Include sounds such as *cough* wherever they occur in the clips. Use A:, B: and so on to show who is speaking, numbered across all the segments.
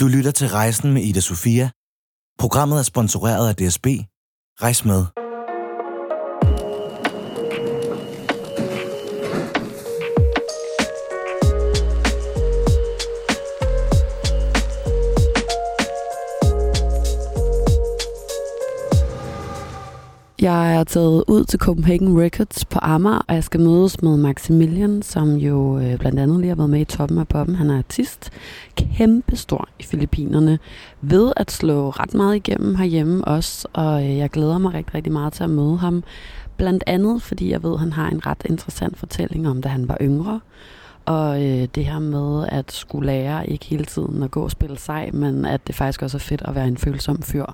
A: Du lytter til Rejsen med Ida Sofia. Programmet er sponsoreret af DSB. Rejs med.
B: Jeg er taget ud til Copenhagen Records på Amager, og jeg skal mødes med Maximilian, som jo øh, blandt andet lige har været med i toppen af poppen. Han er artist, kæmpestor i Filippinerne, ved at slå ret meget igennem herhjemme også, og øh, jeg glæder mig rigtig, rigtig meget til at møde ham. Blandt andet, fordi jeg ved, at han har en ret interessant fortælling om, da han var yngre, og øh, det her med at skulle lære ikke hele tiden at gå og spille sej, men at det faktisk også er fedt at være en følsom fyr.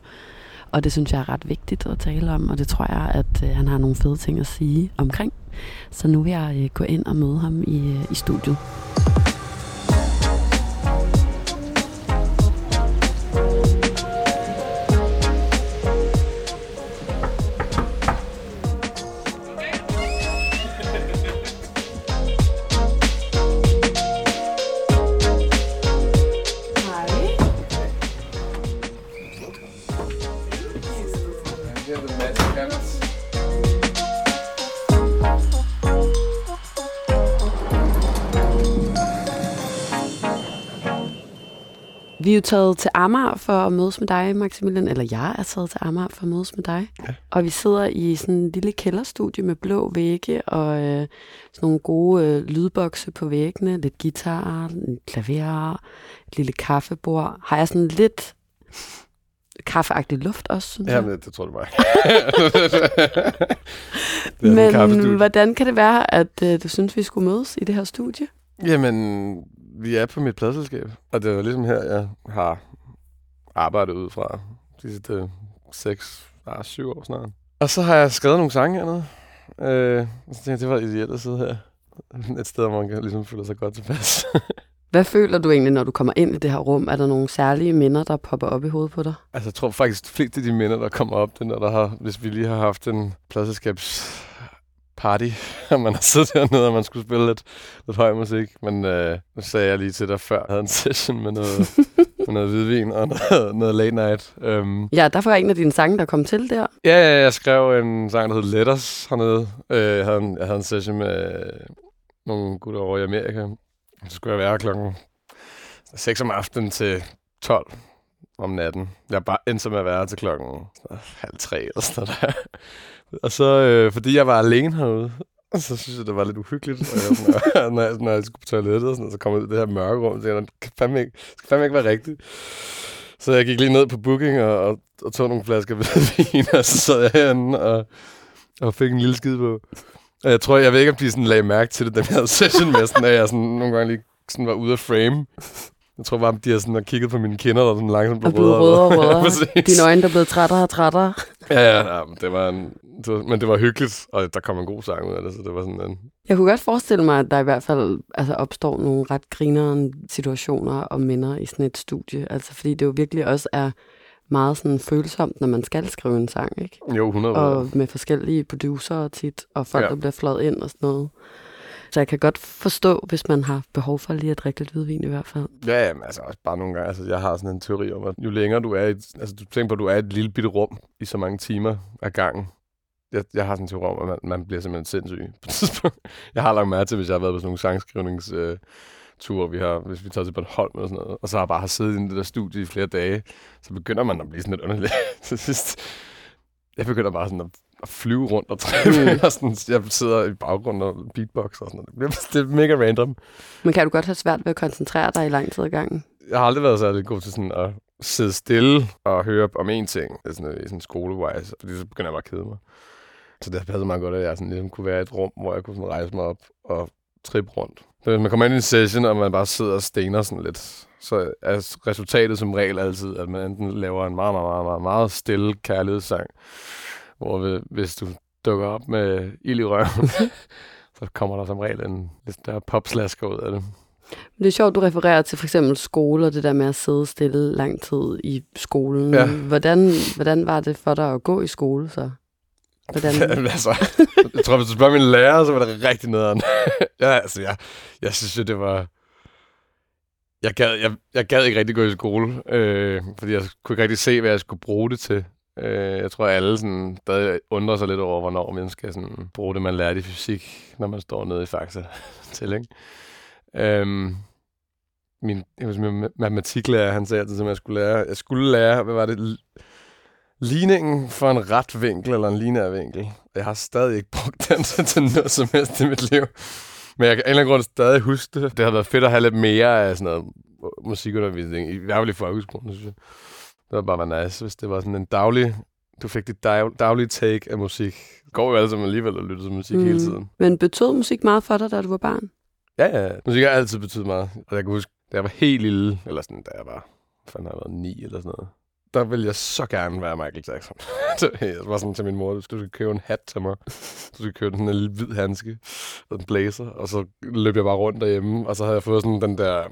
B: Og det synes jeg er ret vigtigt at tale om, og det tror jeg, at øh, han har nogle fede ting at sige omkring. Så nu vil jeg øh, gå ind og møde ham i, øh, i studiet. Vi er jo taget til Amager for at mødes med dig, Maximilian. Eller jeg er taget til Amager for at mødes med dig. Ja. Og vi sidder i sådan en lille kælderstudie med blå vægge og øh, sådan nogle gode øh, lydbokse på væggene. Lidt guitar, en klaver, et lille kaffebord. Har jeg sådan lidt kaffeagtig luft også, synes
C: Ja,
B: jeg?
C: men det, det tror du mig. *laughs*
B: Men hvordan kan det være, at øh, du synes, vi skulle mødes i det her studie?
C: Jamen, vi er på mit pladselskab, og det er ligesom her, jeg har arbejdet ud fra de sidste 6, ah, 7 år snart. Og så har jeg skrevet nogle sange hernede. Øh, og så tænkte jeg, det var ideelt at sidde her. Et sted, hvor man kan ligesom føle sig godt tilpas. *laughs*
B: Hvad føler du egentlig, når du kommer ind i det her rum? Er der nogle særlige minder, der popper op i hovedet på dig?
C: altså, jeg tror faktisk, de fleste af de minder, der kommer op, det er, når der har, hvis vi lige har haft en pladselskabs party, *laughs* og man har siddet dernede, og man skulle spille lidt, lidt høj musik. Men øh, nu sagde jeg lige til dig før, jeg havde en *laughs* session med noget, med noget hvidvin og noget, noget late night. Um,
B: Ja, der var en af dine sange, der kom til der.
C: ja, ja, jeg skrev en sang, der hed Letters hernede. Øh, jeg, havde en, jeg havde en session med nogle gutter over i Amerika. Så skulle jeg være klokken 6 om aftenen til 12 om natten. Jeg bare endte med at være til klokken halv tre eller sådan noget der. Og så, øh, fordi jeg var alene herude, så synes jeg, det var lidt uhyggeligt. Og jeg, når, når, jeg, når jeg skulle på toilettet, og sådan, og så kom jeg ud i det her mørke rum, så jeg, det kan fandme ikke, skal fandme ikke være rigtigt. Så jeg gik lige ned på booking og, og, og tog nogle flasker *laughs* hvidvin, og så sad jeg herinde og, og fik en lille skid på. Og jeg tror, jeg ved ikke, om de sådan lagde mærke til det, da vi havde *laughs* session med, sådan, at jeg sådan, nogle gange lige sådan var ude af frame. Jeg tror bare, de har sådan kigget på mine kinder, der sådan langsomt blev
B: Og blevet
C: rødere.
B: rødere og rødere. *laughs* Dine øjne, der er blevet trættere og trættere.
C: Ja, ja, ja men det var, en, det var, men det var hyggeligt, og der kom en god sang ud af det, så det var sådan en...
B: Jeg kunne godt forestille mig, at der i hvert fald altså, opstår nogle ret grinerende situationer og minder i sådan et studie. Altså, fordi det jo virkelig også er meget sådan følsomt, når man skal skrive en sang, ikke?
C: Jo, 100
B: Og med forskellige producer tit, og folk,
C: Ja.
B: der bliver fløjet ind og sådan noget. Så jeg kan godt forstå, hvis man har behov for lige at drikke lidt hvidvin i hvert fald.
C: Ja, men altså også bare nogle gange. Altså, jeg har sådan en teori om, at jo længere du er i... et- Altså, du tænker på, at du er i et lille bitte rum i så mange timer ad gangen. Jeg, jeg har sådan en teori om, at man, man bliver simpelthen sindssyg på et *laughs* tidspunkt. Jeg har lagt mærke til, hvis jeg har været på sådan nogle sangskrivnings... Vi har, hvis vi tager til Bornholm og sådan noget, og så har jeg bare har siddet i det der studie i flere dage, så begynder man at blive sådan lidt underlig *laughs* til sidst. Jeg begynder bare sådan at, at flyve rundt og træne, mm. og sådan, jeg sidder i baggrunden og beatbox og sådan noget. Det er mega random.
B: Men kan du godt have svært ved at koncentrere dig i lang tid ad gangen?
C: jeg har aldrig været særlig god til sådan at sidde stille og høre om én ting, sådan, i sådan skolewise, fordi så begynder jeg bare at kede mig. Så det har passet meget godt, at jeg sådan, ligesom kunne være i et rum, hvor jeg kunne sådan rejse mig op og trippe rundt. Så hvis man kommer ind i en session, og man bare sidder og stener sådan lidt, så er resultatet som regel altid, at man enten laver en meget, meget, meget, meget, meget stille kærlighedssang, hvor vi- hvis du dukker op med ild i røven, *laughs* så kommer der som regel en lidt større popslasker ud af det.
B: Men Det er sjovt, du refererer til for eksempel skole og det der med at sidde stille lang tid i skolen.
C: Ja.
B: Hvordan, hvordan var det for dig at gå i skole så? Hvordan? *laughs*
C: altså, jeg tror, hvis du spørger min lærer, så var det rigtig nederen. *laughs* ja, altså, jeg, jeg synes jo, det var... jeg gad, jeg, jeg gad ikke rigtig gå i skole, øh, fordi jeg kunne ikke rigtig se, hvad jeg skulle bruge det til. Øh, jeg tror, alle sådan, der undrer sig lidt over, hvornår man skal sådan, bruge det, man lærte i fysik, når man står nede i Faxa *laughs* til. Ikke? Øhm, min, jeg husker, min matematiklærer, han sagde altid, at jeg skulle lære, jeg skulle lære, hvad var det, ligningen for en ret vinkel eller en lineær vinkel. Jeg har stadig ikke brugt den *laughs* til noget som helst i mit liv. Men jeg kan en eller anden grund stadig huske det. Det har været fedt at have lidt mere af sådan noget øh, musikundervisning, i hvert fald i folkeskolen, synes jeg. Det var bare nice, hvis det var sådan en daglig, du fik dit dag, daglige take af musik. Det går jo alle sammen alligevel at lytte til musik mm. hele tiden.
B: Men betød musik meget for dig, da du var barn?
C: Ja, ja. Musik har altid betydet meget. Og jeg kan huske, da jeg var helt lille, eller sådan, da jeg var, fanden har jeg været, ni eller sådan noget, der ville jeg så gerne være Michael Jackson. *laughs* jeg var sådan til min mor, du skal købe en hat til mig. Du skal købe sådan en lille hvid handske og en blazer. Og så løb jeg bare rundt derhjemme, og så havde jeg fået sådan den der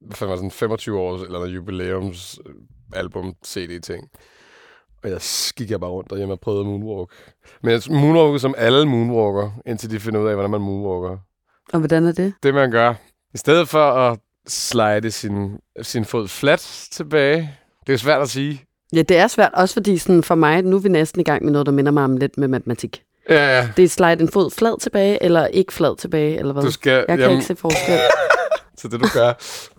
C: hvad var sådan 25 års eller noget jubilæums album CD ting. Og jeg gik jeg bare rundt derhjemme og prøvede moonwalk. Men jeg moonwalker som alle moonwalker, indtil de finder ud af, hvordan man moonwalker.
B: Og hvordan er det?
C: Det man gør, i stedet for at slide sin, sin fod flat tilbage, det er svært at sige.
B: Ja, det er svært, også fordi sådan for mig, nu er vi næsten i gang med noget, der minder mig om lidt med matematik.
C: Ja, ja.
B: Det er slide en fod flad tilbage, eller ikke flad tilbage, eller hvad?
C: Du skal,
B: jeg kan
C: jamen,
B: ikke se forskel. *laughs*
C: så det du gør...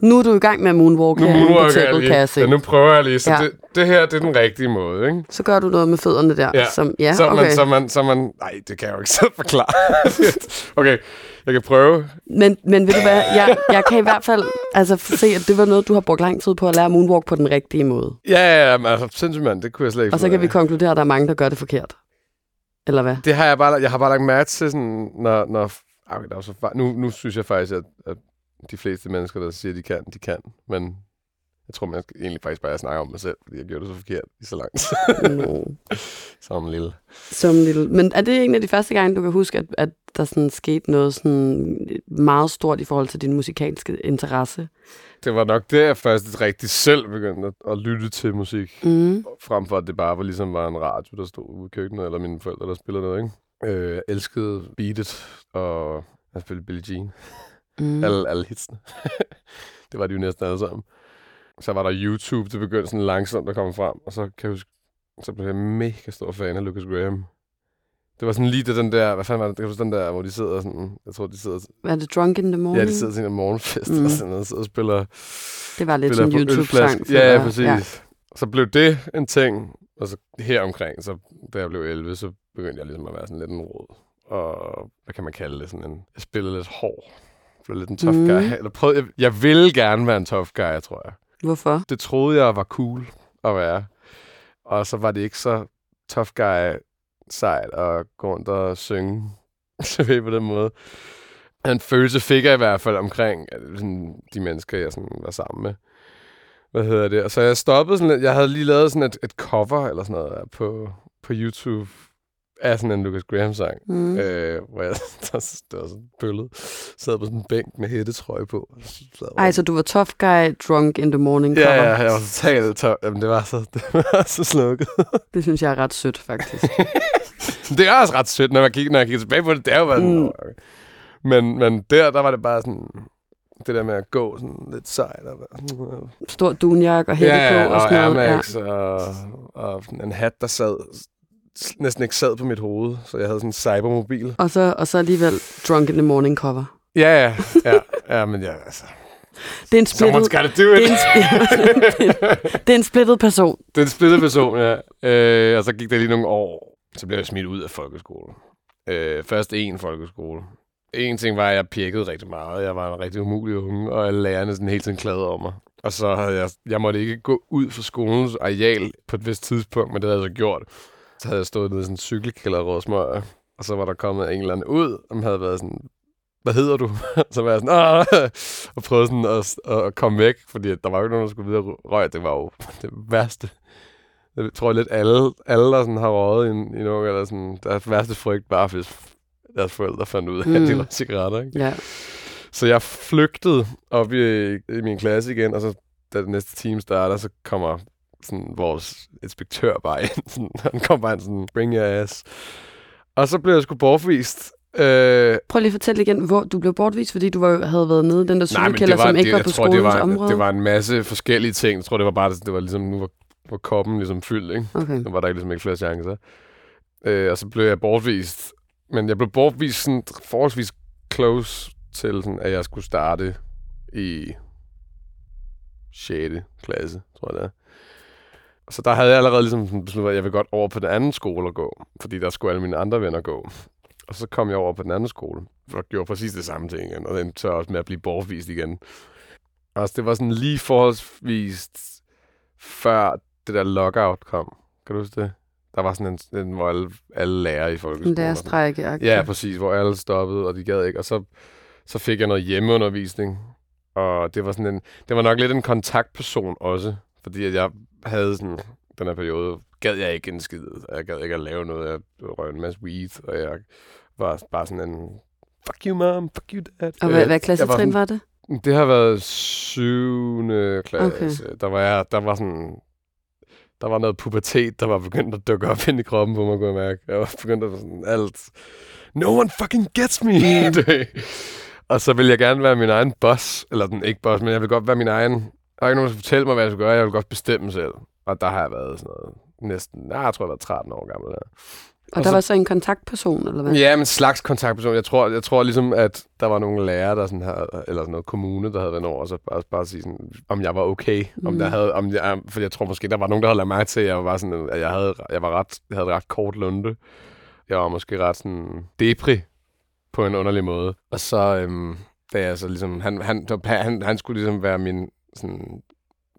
B: nu er du i gang med at moonwalk
C: nu
B: her
C: moonwalk
B: på table,
C: jeg lige.
B: kan jeg se.
C: Ja, nu prøver jeg lige. Så
B: Ja.
C: det, det, her, det er den rigtige måde, ikke?
B: Så gør du noget med fødderne der.
C: Ja.
B: Som, ja
C: så,
B: okay.
C: man, så, man, så man... Nej, det kan jeg jo ikke selv forklare. *laughs* okay, jeg kan prøve.
B: Men, men ved du hvad, jeg, jeg kan i hvert fald altså, se, at det var noget, du har brugt lang tid på at lære moonwalk på den rigtige måde.
C: Ja, ja, ja, men altså, sindssygt mand, det kunne jeg slet ikke
B: Og så kan vi konkludere, at der er mange, der gør det forkert. Eller hvad?
C: Det har jeg bare, jeg har bare lagt mærke til, sådan, når, når okay, der er så, nu, nu synes jeg faktisk, at, at de fleste mennesker, der siger, de kan, de kan. Men jeg tror, man skal egentlig faktisk bare snakke om mig selv, fordi jeg gjorde det så forkert i så lang tid.
B: No. *laughs*
C: Som lille.
B: Som lille. Men er det en af de første gange, du kan huske, at, at der sådan skete noget sådan meget stort i forhold til din musikalske interesse?
C: Det var nok der, jeg først rigtig selv begyndte at, at lytte til musik.
B: Mm.
C: Frem for, at det bare var ligesom var en radio, der stod ude i køkkenet, eller mine forældre, der spillede noget, ikke? Øh, jeg elskede Beat It, og jeg spillede Billie Jean.
B: Mm.
C: Alle, alle hitsene. *laughs* det var de jo næsten alle sammen. Så var der YouTube, det begyndte sådan langsomt at komme frem, og så kan jeg huske, så blev jeg mega stor fan af Lucas Graham. Det var sådan lige det, den der, hvad fanden var det, kan huske den der, hvor de sidder sådan, jeg tror, de sidder,
B: Var det Drunk in the Morning?
C: ja, de sidder til en morgenfest,
B: Mm.
C: og sådan noget, sidder og spiller,
B: det var lidt sådan en YouTube-sang.
C: Ja, ja, præcis. Ja. Så blev det en ting, og så her omkring, så da jeg blev 11, så begyndte jeg ligesom at være sådan lidt en råd. Og hvad kan man kalde det? Sådan en, jeg spillede lidt hård. Blev lidt en tough
B: Mm.
C: guy. Eller prøvede, jeg, jeg ville gerne være en tough guy, tror jeg.
B: Hvorfor?
C: Det troede jeg var cool at være. Og så var det ikke så tough guy sejt at gå rundt og synge *laughs* så ved på den måde. En følelse fik jeg i hvert fald omkring sådan, de mennesker, jeg sådan var sammen med. Hvad hedder det? Og så jeg stoppede sådan lidt. Jeg havde lige lavet sådan et, et cover eller sådan noget der på, på YouTube af sådan en Lucas Graham-sang.
B: Mm.
C: Øh, hvor jeg, *laughs* der, det var sådan bøllet, sad på sådan en bænk med hættetrøje på. og så
B: Ej, så du var tough guy, drunk in the morning cover.
C: Ja, ja, jeg var totalt top. Jamen, det var så, *laughs* det var så slukket.
B: Det synes jeg er ret sødt, faktisk. *laughs*
C: det er også ret sødt, når jeg kigger, når jeg kigger tilbage på det. Det er jo bare sådan,
B: Mm.
C: okay. men, men der, der var det bare sådan, det der med at gå sådan lidt sejt. Og, sådan,
B: Stor dunjak og hætte
C: ja, ja,
B: på og
C: og
B: sådan
C: Air
B: noget. Ja.
C: Max og, og sådan en hat, der sad næsten ikke sad på mit hoved, så jeg havde sådan en cybermobil.
B: Og så, og så alligevel drunk in the morning cover.
C: Ja, ja, ja, ja men ja, altså,
B: Det er en splittet,
C: do
B: det
C: it.
B: er en, *laughs* det er en splittet person.
C: Det er en splittet person, ja. Øh, og så gik der lige nogle år, så blev jeg smidt ud af folkeskolen. Øh, først en folkeskole. En ting var, at jeg pirkede rigtig meget. Jeg var en rigtig umulig unge, og alle lærerne sådan hele tiden klagede over mig. Og så havde jeg, jeg måtte ikke gå ud fra skolens areal på et vist tidspunkt, men det havde jeg så gjort. Så havde jeg stået nede i sådan en cykelkælder og rådsmøger, og så var der kommet en eller anden ud, og havde været sådan, hvad hedder du? *laughs* så var jeg sådan, Åh! *laughs* og prøvede sådan at, at, komme væk, fordi der var jo ikke nogen, der skulle videre røg. Det var jo *laughs* det værste. Jeg tror lidt alle, alle der sådan har røget i, en- i nogen, eller sådan, deres værste frygt bare, hvis deres forældre fandt ud af, mm. at de
B: Mm.
C: var cigaretter. Ikke?
B: Ja.
C: Så jeg flygtede op i, i min klasse igen, og så da det næste team starter, så kommer sådan vores inspektør bare ind. *laughs* Sådan, han kom bare ind sådan, bring your ass. Og så blev jeg sgu bortvist Øh,
B: Prøv lige at fortælle igen, hvor du blev bortvist, fordi du var, havde været nede i den der
C: var,
B: som ikke
C: det,
B: var på
C: tror,
B: skolens
C: det var,
B: område.
C: det var en masse forskellige ting. Jeg tror, det var bare, det var ligesom, nu var, var koppen ligesom fyldt, ikke?
B: Okay.
C: Nu var der ligesom ikke flere chancer. Øh, og så blev jeg bortvist. Men jeg blev bortvist sådan forholdsvis close til, sådan, at jeg skulle starte i 6. klasse, tror jeg det er. Så der havde jeg allerede ligesom besluttet, at jeg vil godt over på den anden skole at gå, fordi der skulle alle mine andre venner gå. Og så kom jeg over på den anden skole, og gjorde præcis det samme ting igen, og den tør også med at blive bortvist igen. Altså, det var sådan lige forholdsvis før det der lockout kom. Kan du huske det? Der var sådan en, en hvor alle, alle lærer i
B: En
C: folkeskolen. og sådan-
B: strække.
C: Ja, præcis, hvor alle stoppede, og de gad ikke. Og så, så fik jeg noget hjemmeundervisning, og det var sådan en, det var nok lidt en kontaktperson også, fordi at jeg havde sådan, den her periode, gad jeg ikke en skid. Jeg gad ikke at lave noget. Jeg røg en masse weed, og jeg var bare sådan en, fuck you mom, fuck you dad.
B: Og hvad, hvad klassetrin
C: jeg
B: var det?
C: det har været syvende klasse. Okay. Der var jeg, der var sådan, der var noget pubertet, der var begyndt at dukke op ind i kroppen på mig, kunne jeg mærke. Jeg var begyndt at sådan alt, no one fucking gets me. *laughs* og så vil jeg gerne være min egen boss, eller den ikke boss, men jeg vil godt være min egen, der er ikke nogen, der skal fortælle mig, hvad jeg skal gøre, jeg vil godt bestemme selv. Og der har jeg været sådan noget, næsten, nej, jeg tror, jeg var 13 år gammel der.
B: Og,
C: og
B: der
C: så-
B: var så en kontaktperson, eller hvad?
C: Ja, men slags kontaktperson. Jeg tror, jeg tror ligesom, at der var nogle lærere, der sådan havde, eller sådan noget kommune, der havde været over, og så bare, bare sige sådan, om jeg var okay. Mm. Om
B: Mm.
C: der havde, om jeg, for jeg tror måske, der var nogen, der havde lagt mærke til, at jeg var sådan, at jeg havde, jeg var ret, jeg havde ret kort lunde. Jeg var måske ret sådan depri på en underlig måde. Og så, øhm, da jeg så ligesom, han, han, han, han skulle ligesom være min sådan,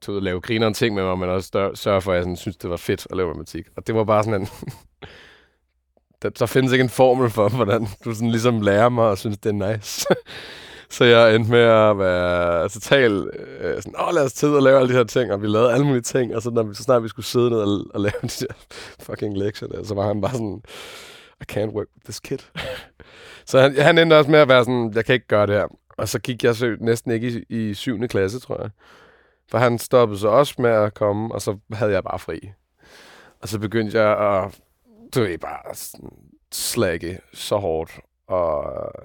C: til at lave grineren ting med mig, men også sørge for, at jeg sådan, synes, det var fedt at lave matematik. Og det var bare sådan en... *laughs* der, der findes ikke en formel for, hvordan du sådan ligesom lærer mig og synes, det er nice. *laughs* så jeg endte med at være total øh, sådan, åh, lad os tid og lave alle de her ting, og vi lavede alle mulige ting, og så, når vi, så snart vi skulle sidde ned og, og *laughs* lave de der fucking lektier der, så var han bare sådan, I can't work with this kid. så han, han endte også med at være sådan, jeg kan ikke gøre det her. Og så gik jeg så næsten ikke i, i 7. klasse, tror jeg. For han stoppede så også med at komme, og så havde jeg bare fri. Og så begyndte jeg at, du ved, bare slække så hårdt. Og øh,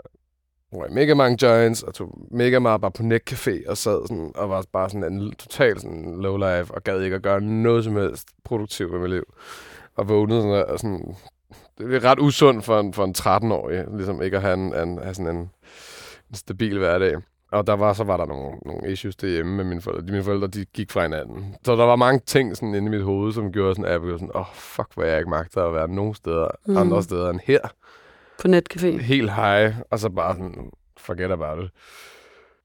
C: røg mega mange joints, og tog mega meget bare på netcafé, og sad sådan, og var bare sådan en total sådan low life, og gad ikke at gøre noget som helst produktivt med mit liv. Og vågnede sådan, og sådan det er ret usundt for en, for en 13-årig, ligesom ikke at have, en, en, have sådan en, en stabil hverdag. Og der var, så var der nogle, nogle issues derhjemme med mine forældre. Mine forældre, de gik fra hinanden. Så der var mange ting sådan inde i mit hoved, som gjorde sådan, at jeg blev sådan, åh, oh, fuck, hvor jeg ikke magter at være nogen steder,
B: Mm.
C: andre steder end her.
B: På netcafé.
C: Helt high, og så bare sådan, forget about it.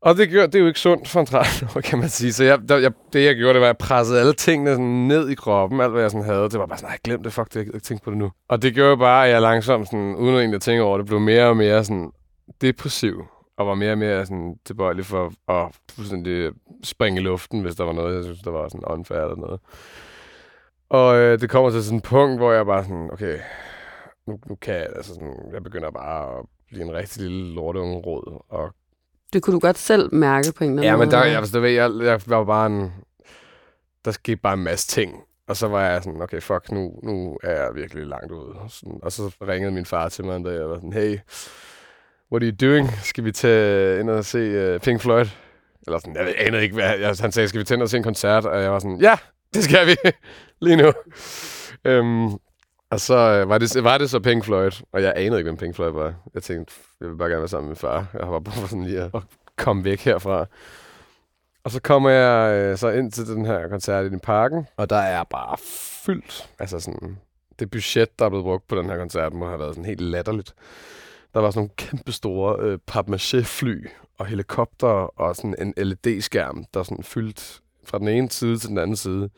C: Og det, gør, det er jo ikke sundt for en 13 *laughs* år, kan man sige. Så jeg, der, jeg, det, jeg gjorde, det var, at jeg pressede alle tingene sådan ned i kroppen. Alt, hvad jeg sådan havde. Det var bare sådan, nej, glem det, fuck det, jeg gider ikke tænke på det nu. Og det gjorde jo bare, at jeg langsomt, sådan, uden egentlig at tænke over det, blev mere og mere sådan depressiv. Og var mere og mere sådan tilbøjelig for at fuldstændig springe i luften, hvis der var noget, jeg synes, der var sådan unfair eller noget. Og øh, det kommer til sådan et punkt, hvor jeg bare sådan, okay, nu, nu kan jeg, altså sådan, jeg begynder bare at blive en rigtig lille lorteunge råd, og
B: Det kunne du godt selv mærke på en eller anden
C: Ja, men
B: måde.
C: der, jeg, altså, ved, jeg, jeg var bare en... Der skete bare en masse ting. Og så var jeg sådan, okay, fuck, nu, nu er jeg virkelig langt ude. Sådan, og så ringede min far til mig en dag, og var sådan, hey, what are you doing? Skal vi tage ind og se uh, Pink Floyd? Eller sådan, jeg anede ikke, hvad... Jeg, han sagde, skal vi tage ind og se en koncert? Og jeg var sådan, ja, det skal vi *laughs* lige nu. øhm, og så øh, var, det, var det så Pink Floyd, og jeg anede ikke, hvem Pink Floyd var. Jeg tænkte, jeg vil bare gerne være sammen med far. Jeg har bare brug for sådan lige at, at komme væk herfra. Og så kommer jeg øh, så ind til den her koncert i parken, og der er bare fyldt. Altså sådan, det budget, der er blevet brugt på den her koncert, må have været sådan helt latterligt. Der var sådan nogle kæmpe store øh, papmaché-fly og helikopter og sådan en LED-skærm, der sådan fyldt fra den ene side til den anden side.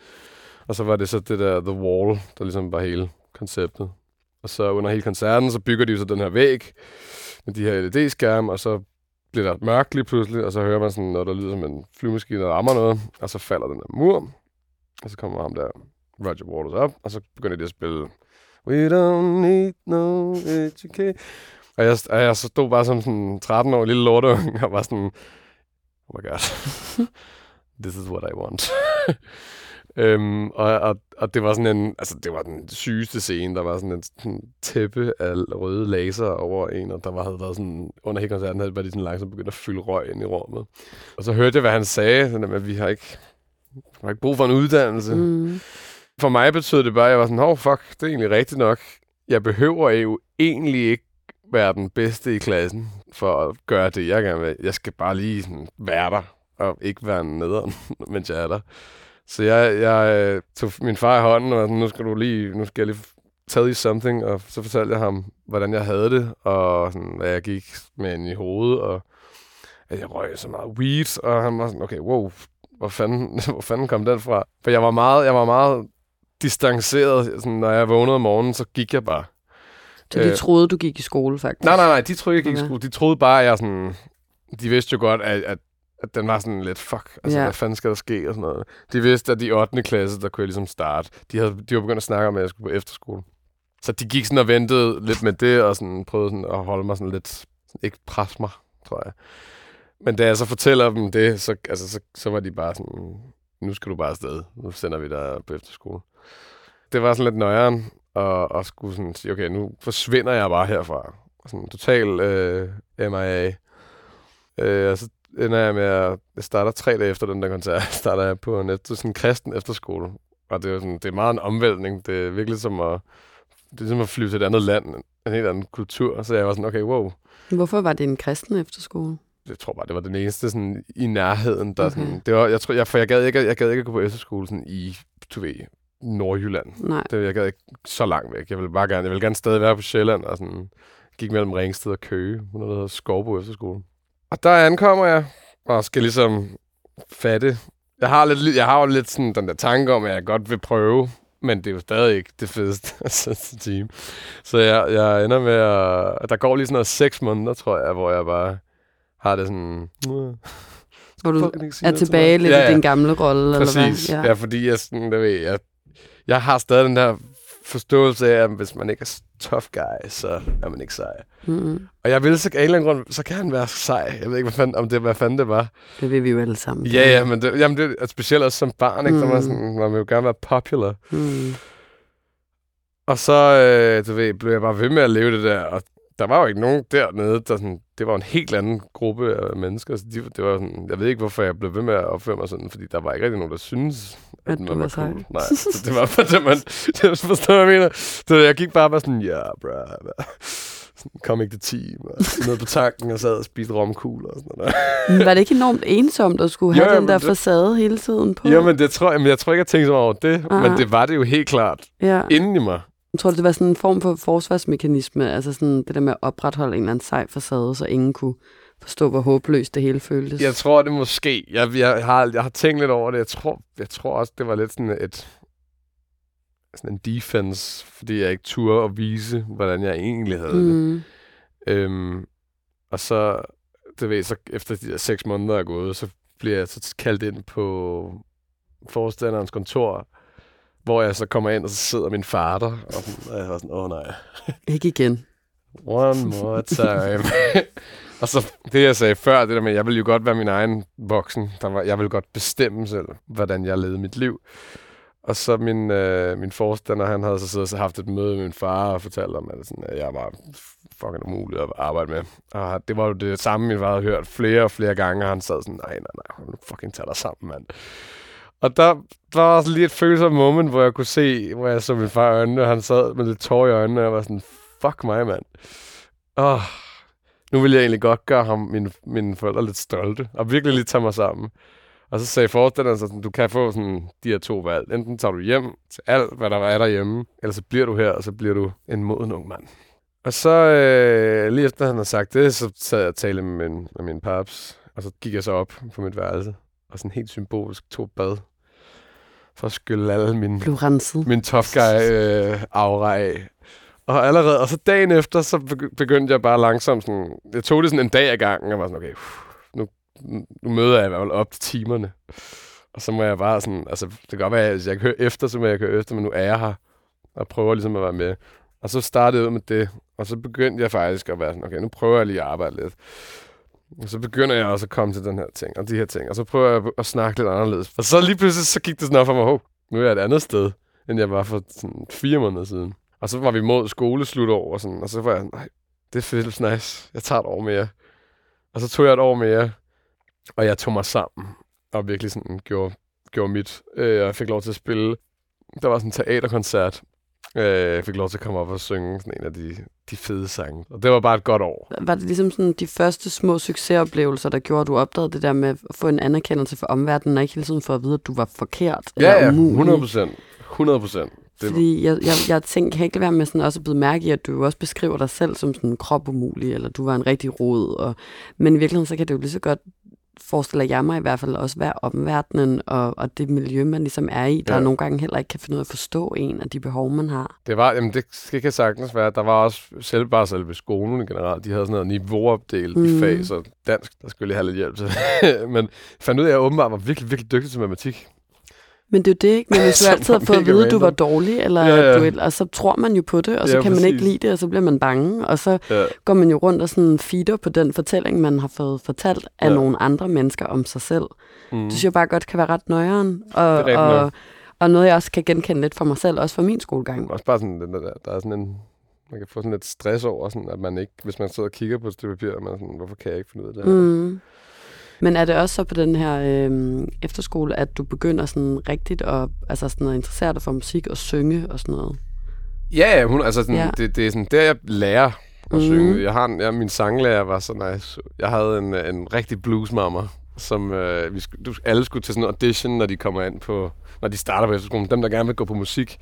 C: Og så var det så det der The Wall, der ligesom var hele konceptet. Og så under hele koncerten, så bygger de jo så den her væg med de her LED-skærme, og så bliver der mørkt lige pludselig, og så hører man sådan noget, der lyder som en flymaskine, der rammer noget, og så falder den der mur, og så kommer ham der, Roger Waters op, og så begynder de at spille We don't need no education. Og jeg, og jeg så stod bare som sådan en 13 år lille lorteunge, og var sådan, oh my god, *laughs* this is what I want. *laughs* Øhm, og, og, og det var sådan en, altså det var den sygeste scene. Der var sådan en sådan tæppe af røde laser over en, og der var, havde været sådan, under hele koncerten havde de sådan langsomt begyndt at fylde røg ind i rummet. Og så hørte jeg, hvad han sagde, sådan, at vi har ikke, vi har ikke brug for en uddannelse.
B: Mm.
C: For mig betød det bare, at jeg var sådan, oh fuck, det er egentlig rigtigt nok. Jeg behøver jo egentlig ikke være den bedste i klassen for at gøre det, jeg gerne vil. Jeg skal bare lige sådan, være der, og ikke være nederen, *laughs* mens jeg er der. Så jeg, jeg øh, tog min far i hånden, og nu skal du lige, nu skal jeg lige tell you something, og så fortalte jeg ham, hvordan jeg havde det, og sådan, hvad jeg gik med ind i hovedet, og at jeg røg så meget weed, og han var sådan, okay, wow, hvor fanden, *laughs* hvor fanden kom den fra? For jeg var meget, jeg var meget distanceret. Sådan, når jeg vågnede om morgenen, så gik jeg bare.
B: Så de øh, troede, du gik i skole, faktisk?
C: Nej, nej, nej. De troede, jeg gik okay. i skole. De troede bare, at jeg sådan... De vidste jo godt, at, at, at den var sådan lidt, fuck, altså, ja. hvad fanden skal der ske og sådan noget. De vidste, at de 8. klasse, der kunne jeg ligesom starte. De, havde, de var begyndt at snakke om, at jeg skulle på efterskole. Så de gik sådan og ventede lidt med det, og sådan prøvede sådan at holde mig sådan lidt... Sådan, ikke presse mig, tror jeg. Men da jeg så fortæller dem det, så, altså, så, så var de bare sådan, nu skal du bare afsted. Nu sender vi dig på efterskole. Det var sådan lidt nøjeren, og, og skulle sådan sige, okay, nu forsvinder jeg bare herfra. Sådan total øh, MIA. Øh, og så ender jeg med at... Jeg starter tre dage efter den der koncert. *laughs* starter jeg på en efter, sådan en kristen efterskole. Og det er, sådan, det er meget en omvæltning. Det er virkelig som at, det er som at flyve til et andet land. En helt anden kultur. Så jeg var sådan, okay, wow.
B: Hvorfor var det en kristen efterskole?
C: jeg tror bare, det var den eneste sådan, i nærheden. Der, okay. sådan, det var, jeg, tror, jeg, for jeg gad, ikke, jeg gad ikke at gå på efterskole sådan, i, du ved, Nordjylland.
B: Nej.
C: Det, jeg gad ikke så langt væk. Jeg ville bare gerne, jeg ville gerne stadig være på Sjælland, og sådan, gik mellem Ringsted og Køge, noget, der hedder Skovbo Efterskole. Og der ankommer jeg, og skal ligesom fatte. Jeg har, lidt, jeg har jo lidt sådan den der tanke om, at jeg godt vil prøve, men det er jo stadig ikke det fedeste *laughs* team. Så jeg, jeg ender med at... Der går lige sådan noget seks måneder, tror jeg, hvor jeg bare har det sådan...
B: Hvor du er tilbage lidt ja, ja. i din gamle rolle, eller
C: hvad? Ja. ja, fordi jeg, sådan, der ved, jeg, jeg har stadig den der forståelse af, at hvis man ikke er tough guy, så er man ikke sej. Mm-hmm. Og jeg vil så af en eller anden grund, så kan han være sej. Jeg ved ikke, hvad fanden, om det, hvad fanden det var.
B: Det vil vi jo alle sammen.
C: Ja, ja, men det, jamen det er specielt også som barn, ikke? Mm. Så man, sådan, man vil jo gerne være popular. Mm. Og så, øh, du ved, blev jeg bare ved med at leve det der, og der var jo ikke nogen dernede, der sådan, det var en helt anden gruppe af mennesker. Så de, det var sådan, jeg ved ikke, hvorfor jeg blev ved med at opføre mig sådan, fordi der var ikke rigtig nogen, der synes,
B: at, at du var. Cool.
C: Nej, så det var bare det, man, *laughs* det forstår, jeg mener. Så jeg gik bare bare sådan, ja, yeah, bro, kom ikke til team, og ned på tanken og sad og spiste romkugler og sådan noget.
B: Men var det ikke enormt ensomt at skulle have jo, den der det, facade hele tiden på?
C: Jo, men det tror jeg, jeg tror ikke, jeg tænkte så over det, Aha. men det var det jo helt klart ja. inden i mig.
B: Jeg tror, det var sådan en form for forsvarsmekanisme, altså sådan det der med at opretholde en eller anden sej facade, så ingen kunne forstå, hvor håbløst det hele føltes.
C: Jeg tror, det måske. Jeg, jeg, har, jeg har tænkt lidt over det. Jeg tror, jeg tror også, det var lidt sådan et sådan en defense, fordi jeg ikke turde at vise, hvordan jeg egentlig havde mm. det. Øhm, og så, det ved, så efter de der seks måneder er gået, så bliver jeg så kaldt ind på forstanderens kontor, hvor jeg så kommer ind, og så sidder min far der, og, jeg var sådan, åh oh, nej.
B: Ikke igen.
C: One more time. *laughs* og så det, jeg sagde før, det der med, jeg ville jo godt være min egen voksen. Der var, jeg ville godt bestemme selv, hvordan jeg levede mit liv. Og så min, øh, min forstander, han havde så siddet og haft et møde med min far og fortalt om, at, sådan, at jeg var fucking umulig at arbejde med. Og det var jo det samme, min far havde hørt flere og flere gange, og han sad sådan, nej, nej, nej, nu fucking tage dig sammen, mand. Og der, der var også lige et følsomt moment, hvor jeg kunne se, hvor jeg så min far i øjnene, og han sad med lidt tår i øjnene, og jeg var sådan, fuck mig, mand. Åh, nu ville jeg egentlig godt gøre ham, mine, mine forældre lidt stolte, og virkelig lige tage mig sammen. Og så sagde forstanderen så sådan, du kan få sådan de her to valg. Enten tager du hjem til alt, hvad der er derhjemme, eller så bliver du her, og så bliver du en moden ung mand. Og så øh, lige efter han har sagt det, så sad jeg og talte med min, med min paps, og så gik jeg så op på mit værelse, og sådan helt symbolisk tog bad for at skylle alle min, min tough guy øh, aura af. Og allerede, og så dagen efter, så begyndte jeg bare langsomt sådan, jeg tog det sådan en dag ad gangen, og var sådan, okay, nu, nu møder jeg i hvert fald op til timerne. Og så må jeg bare sådan, altså det kan godt være, at hvis jeg høre efter, så må jeg køre efter, men nu er jeg her, og prøver ligesom at være med. Og så startede jeg ud med det, og så begyndte jeg faktisk at være sådan, okay, nu prøver jeg lige at arbejde lidt. Og så begynder jeg også at komme til den her ting, og de her ting, og så prøver jeg at snakke lidt anderledes. Og så lige pludselig, så gik det sådan op for mig, oh, nu er jeg et andet sted, end jeg var for sådan fire måneder siden. Og så var vi mod skoleslut over, sådan, og så var jeg, nej, det er fedt, nice. Jeg tager et år mere. Og så tog jeg et år mere, og jeg tog mig sammen, og virkelig sådan gjorde, gjorde mit. Øh, jeg fik lov til at spille. Der var sådan en teaterkoncert. Øh, jeg fik lov til at komme op og synge sådan en af de, de fede sange. Og det var bare et godt år.
B: Var det ligesom sådan de første små succesoplevelser, der gjorde, at du opdagede det der med at få en anerkendelse for omverdenen, og ikke hele tiden for at vide, at du var forkert
C: Ja,
B: eller
C: ja,
B: umulig?
C: 100 procent. 100 procent. Det
B: Fordi jeg, jeg, jeg tænker, kan ikke lade være med sådan også at blive mærke i, at du også beskriver dig selv som sådan kropumulig, eller du var en rigtig rod. Og, men i virkeligheden, så kan det jo lige så godt forestiller jeg mig i hvert fald også være omverdenen og, og det miljø, man ligesom er i, der
C: Ja.
B: nogle gange heller ikke kan finde ud af at forstå en af de behov, man har.
C: det var, jamen det skal kan sagtens være. Der var også selv bare selve skolen generelt. De havde sådan noget niveauopdelt mm. i fag, så dansk, der skulle jeg have lidt hjælp til. *laughs* Men fandt ud af, at jeg åbenbart var virkelig, virkelig dygtig til matematik.
B: Men det er jo det, ikke? Men *laughs* hvis du altid har fået at vide, at du var dårlig, eller
C: Ja, ja.
B: Du, og så tror man jo på det, og så
C: Ja,
B: kan man ikke lide det, og så bliver man bange, og så
C: Ja.
B: går man jo rundt og sådan feeder på den fortælling, man har fået fortalt af
C: Ja.
B: nogle andre mennesker om sig selv.
C: Mm.
B: Det synes jeg bare godt kan være ret nøjeren. Og,
C: Det er
B: og, og noget, jeg også kan genkende lidt for mig selv, også for min skolegang.
C: Også bare sådan, der, der er sådan en, man kan få sådan lidt stress over, sådan, at man ikke, hvis man sidder og kigger på et stykke papir, og man er sådan, hvorfor kan jeg ikke finde ud af det her?
B: Mm. Men er det også så på den her øh, efterskole, at du begynder sådan rigtigt at, altså sådan at interessere dig for musik og synge og sådan noget?
C: Ja, ja, hun, altså sådan, ja. Det, det er sådan der, jeg lærer at
B: Mhm.
C: synge. Jeg har en, jeg, min sanglærer var så nice. Jeg havde en, en rigtig bluesmamma, som øh, vi skulle, du, alle skulle til sådan en audition, når de kommer ind på, når de starter på efterskolen. Dem, der gerne vil gå på musik,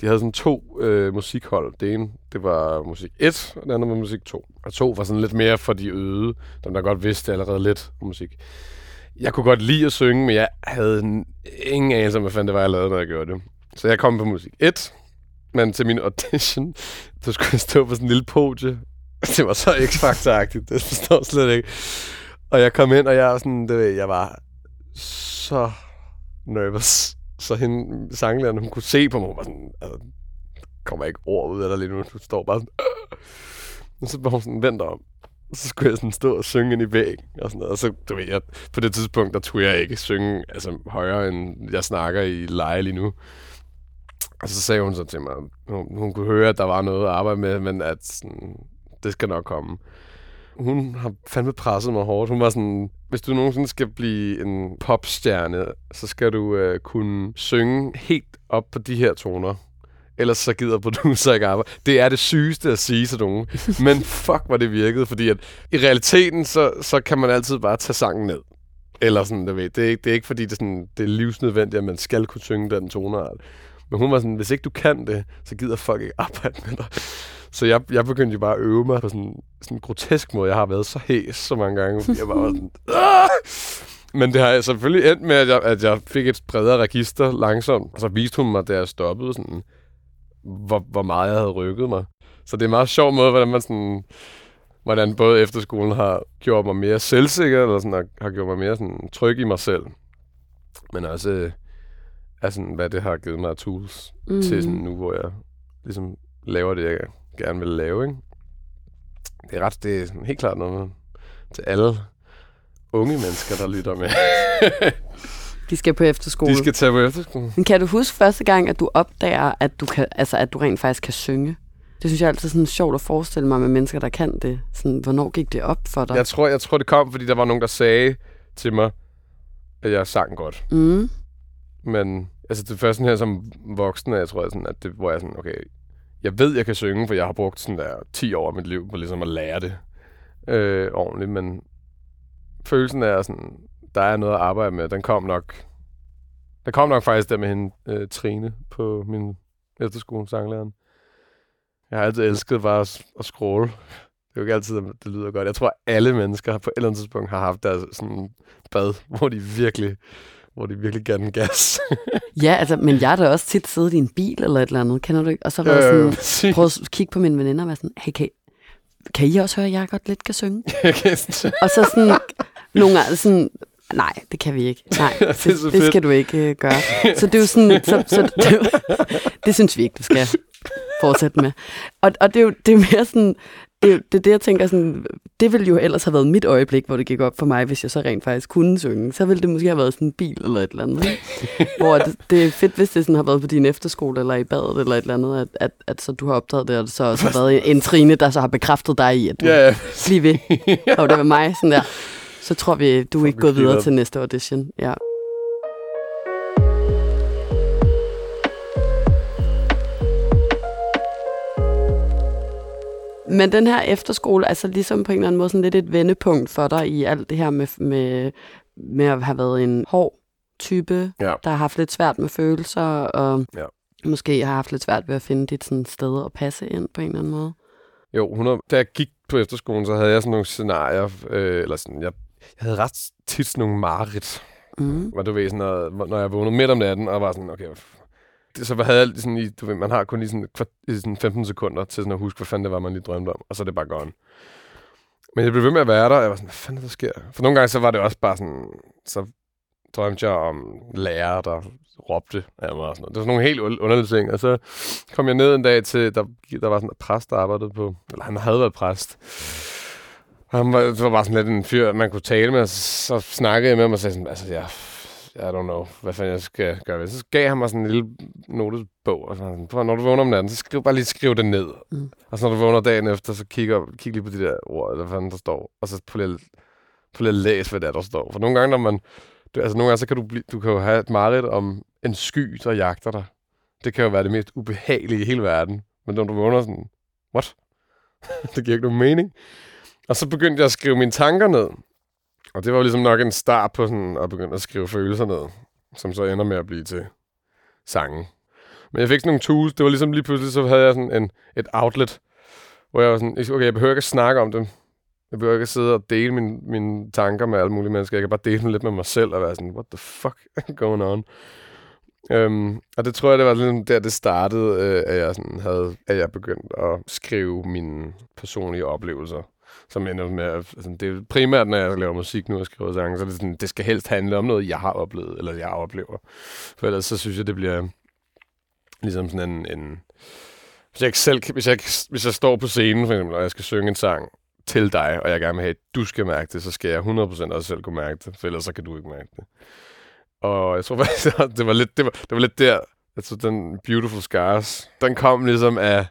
C: de havde sådan to øh, musikhold. Det ene, det var musik 1, og det andet var musik 2. Og 2 var sådan lidt mere for de øde, dem der godt vidste allerede lidt om musik. Jeg kunne godt lide at synge, men jeg havde ingen anelse om, hvad fanden det var, jeg lavede, når jeg gjorde det. Så jeg kom på musik 1, men til min audition, så skulle jeg stå på sådan en lille podie. Det var så x faktor det forstår jeg slet ikke. Og jeg kom ind, og jeg, var sådan, det, ved jeg var så nervous. Så hende, sanglæreren, hun kunne se på mig, hun var sådan, altså, kommer ikke ord ud af dig lige nu, du står bare sådan, øh. "Åh!" og så var hun sådan, vent om. Og så skulle jeg sådan stå og synge ind i væggen, og sådan noget. Og så, du ved, jeg, på det tidspunkt, der turde jeg ikke synge altså, højere, end jeg snakker i leje lige nu. Og så sagde hun så til mig, hun, hun kunne høre, at der var noget at arbejde med, men at sådan, det skal nok komme. Hun har fandme presset mig hårdt. Hun var sådan, hvis du nogensinde skal blive en popstjerne, så skal du øh, kunne synge helt op på de her toner. Ellers så gider producer *laughs* ikke arbejde. Det er det sygeste at sige til nogen. Men *laughs* fuck, hvor det virkede, fordi at i realiteten, så, så kan man altid bare tage sangen ned. Eller sådan, du ved, det er, ikke, det er ikke fordi, det er, sådan, det er livsnødvendigt, at man skal kunne synge den tonart. Men hun var sådan, hvis ikke du kan det, så gider folk ikke arbejde med dig. Så jeg, jeg begyndte jo bare at øve mig på sådan, sådan en grotesk måde. Jeg har været så hæs så mange gange, fordi jeg bare var sådan... "Ah!" Men det har jeg selvfølgelig endt med, at jeg, at jeg fik et bredere register langsomt. Og så viste hun mig, da jeg stoppede, sådan, hvor, hvor meget jeg havde rykket mig. Så det er en meget sjov måde, hvordan man sådan hvordan både efterskolen har gjort mig mere selvsikker, eller sådan, har, har gjort mig mere sådan, tryg i mig selv. Men også, altså, hvad det har givet mig tools mm. Til sådan nu, hvor jeg ligesom laver det, jeg gerne vil lave. Ikke? Det er ret, det er helt klart noget til alle unge mennesker, der lytter med. *laughs*
B: De skal på efterskole.
C: De skal tage på efterskole.
B: Men kan du huske første gang, at du opdager, at du, kan, altså, at du rent faktisk kan synge? Det synes jeg er altid sådan sjovt at forestille mig med mennesker, der kan det. Sådan, hvornår gik det op for dig?
C: Jeg tror, jeg tror, det kom, fordi der var nogen, der sagde til mig, at jeg sang godt.
B: Mm.
C: Men altså det første her som voksen, jeg tror, jeg sådan, at det, hvor jeg sådan, okay, jeg ved, jeg kan synge, for jeg har brugt sådan der 10 år af mit liv på ligesom at lære det øh, ordentligt, men følelsen er sådan, der er noget at arbejde med. Den kom nok, der kom nok faktisk der med hende, øh, Trine, på min efterskole, sanglæren. Jeg har altid elsket bare at, at scrolle. Det er jo ikke altid, at det lyder godt. Jeg tror, alle mennesker på et eller andet tidspunkt har haft deres sådan bad, hvor de virkelig, hvor de virkelig gav den gas. *laughs*
B: Ja, altså, men jeg har da også tit siddet i en bil eller et eller andet, kender du ikke? Og så været
C: Øh,
B: sådan, prøvet at kigge på mine veninder og være sådan, hey, kan, kan I også høre, at jeg godt lidt kan *laughs* synge? Og så sådan, nogle gange sådan, nej, det kan vi ikke. Nej, *laughs*
C: Det
B: det, det,
C: fedt.
B: skal du ikke uh, gøre. Så det er jo sådan, så, så det, det synes vi ikke, du skal fortsætte med. Og, og det, er jo, det er mere sådan, det, det er det, jeg tænker sådan, det ville jo ellers have været mit øjeblik, hvor det gik op for mig, hvis jeg så rent faktisk kunne synge. Så ville det måske have været sådan en bil eller et eller andet. *laughs* hvor det, det er fedt, hvis det sådan har været på din efterskole eller i badet eller et eller andet, at, at, at så du har optaget det, og det så også har været en Trine, der så har bekræftet dig i, at du
C: ja.
B: bliver ved. *laughs* Og det var mig sådan der. Så tror vi, du er ikke gået videre til næste audition. Ja. Men den her efterskole, altså ligesom på en eller anden måde sådan lidt et vendepunkt for dig i alt det her med, med, med at have været en hård type,
C: Ja.
B: der har haft lidt svært med følelser, og
C: Ja.
B: måske har haft lidt svært ved at finde dit sådan, sted at passe ind på en eller anden måde.
C: Jo, 100. Da jeg gik på efterskolen, så havde jeg sådan nogle scenarier, øh, eller sådan, jeg, jeg havde ret tit sådan nogle mareridt,
B: Mm.
C: hvor du ved, sådan noget, når jeg vågnede midt om natten, og var sådan, okay, så havde jeg sådan, du ved, man har kun lige sådan, i sådan 15 sekunder til sådan at huske, hvad fanden det var, man lige drømte om, og så er det bare gone. Men jeg blev ved med at være der, og jeg var sådan, hvad fanden er der sker? For nogle gange, så var det også bare sådan, så drømte jeg om lærere, der råbte af mig og sådan noget. Det var sådan nogle helt underlige ting. Og så kom jeg ned en dag til, der, der var sådan en præst, der arbejdede på, eller han havde været præst. Han var, det var bare sådan lidt en fyr, man kunne tale med, og så, så snakkede jeg med ham og sagde sådan, altså, jeg, i don't know, hvad fanden jeg skal gøre ved. Så gav han mig sådan en lille notesbog, og så sådan, "Prøv, når du vågner om natten, så skriv bare lige skriv det ned.
B: Mm.
C: Og så når du vågner dagen efter, så kig, op, kig lige på de der ord, eller hvad fanden der står, og så prøv lige, prøv lige at læse, hvad der, der står. For nogle gange, når man, det, altså nogle gange, så kan du, blive, du kan jo have et mareridt om en sky, der jagter dig. Det kan jo være det mest ubehagelige i hele verden. Men når du vågner sådan, what? *laughs* det giver ikke nogen mening. Og så begyndte jeg at skrive mine tanker ned. Og det var jo ligesom nok en start på sådan at begynde at skrive følelser ned, som så ender med at blive til sange. Men jeg fik sådan nogle tools. Det var ligesom lige pludselig, så havde jeg sådan en, et outlet, hvor jeg var sådan, okay, jeg behøver ikke at snakke om det. Jeg behøver ikke at sidde og dele mine, mine tanker med alle mulige mennesker. Jeg kan bare dele dem lidt med mig selv og være sådan, what the fuck *laughs* going on? Øhm, og det tror jeg, det var ligesom der, det startede, øh, at, jeg sådan havde, at jeg begyndte at skrive mine personlige oplevelser. Som ender med, at, altså, det er primært, når jeg laver musik nu og skriver sange, så er det, sådan, det skal helst handle om noget, jeg har oplevet, eller jeg oplever. For ellers så synes jeg, det bliver ligesom sådan en... en hvis jeg, ikke selv, hvis, jeg, hvis jeg står på scenen, for eksempel, og jeg skal synge en sang til dig, og jeg gerne vil have, at du skal mærke det, så skal jeg 100% også selv kunne mærke det, for ellers så kan du ikke mærke det. Og jeg tror faktisk, *laughs* det var lidt, det var, det var lidt der, altså den Beautiful Scars, den kom ligesom af,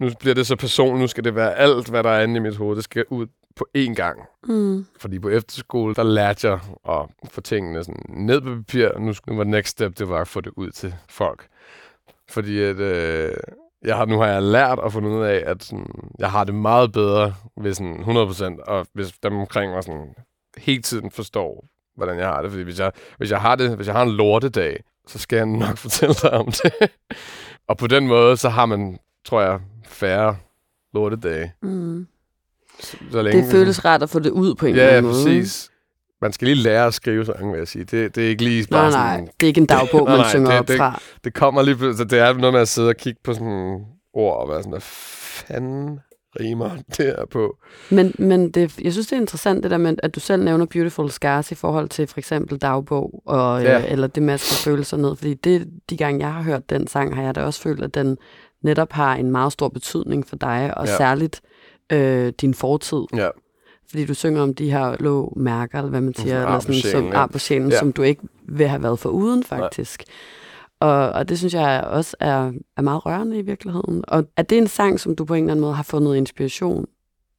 C: nu bliver det så personligt, nu skal det være alt, hvad der er inde i mit hoved, det skal ud på én gang.
B: Mm.
C: Fordi på efterskole, der lærte jeg at få tingene sådan ned på papir. Nu, nu var next step, det var at få det ud til folk. Fordi at, øh, jeg har, nu har jeg lært at finde ud af, at sådan, jeg har det meget bedre, hvis sådan 100%, og hvis dem omkring mig sådan, hele tiden forstår, hvordan jeg har det. Fordi hvis jeg, hvis jeg har det, hvis jeg har en lortedag, så skal jeg nok *laughs* fortælle dig om det. og på den måde, så har man, tror jeg, færre lortedage.
B: Mm.
C: Så, så længe,
B: Det føles rart at få det ud på en
C: Ja,
B: eller
C: ja,
B: anden måde.
C: præcis. Man skal lige lære at skrive sange, vil jeg sige. Det, det er ikke lige bare
B: Nej,
C: sådan...
B: nej, det er ikke en dagbog, *laughs* man
C: nej,
B: synger
C: det-
B: op
C: det-
B: fra.
C: Det kommer lige pludselig... Det er noget med at sidde og kigge på sådan ord og være sådan, hvad fanden rimer det her på?
B: Men, men det, jeg synes, det er interessant, det der med, at du selv nævner Beautiful Scars i forhold til for eksempel dagbog, og,
C: Ja.
B: øh, eller det skrive følelser ned. Fordi det, de gange, jeg har hørt den sang, har jeg da også følt, at den netop har en meget stor betydning for dig, og
C: Ja.
B: særligt øh, din fortid.
C: Ja,
B: Fordi du synger om de her lå mærker, eller hvad man siger, eller sådan,
C: sjælen,
B: som
C: ja.
B: på sjælen,
C: Ja.
B: som du ikke vil have været for uden, faktisk. Og, og det synes jeg også er, er meget rørende i virkeligheden. Og er det en sang, som du på en eller anden måde har fundet inspiration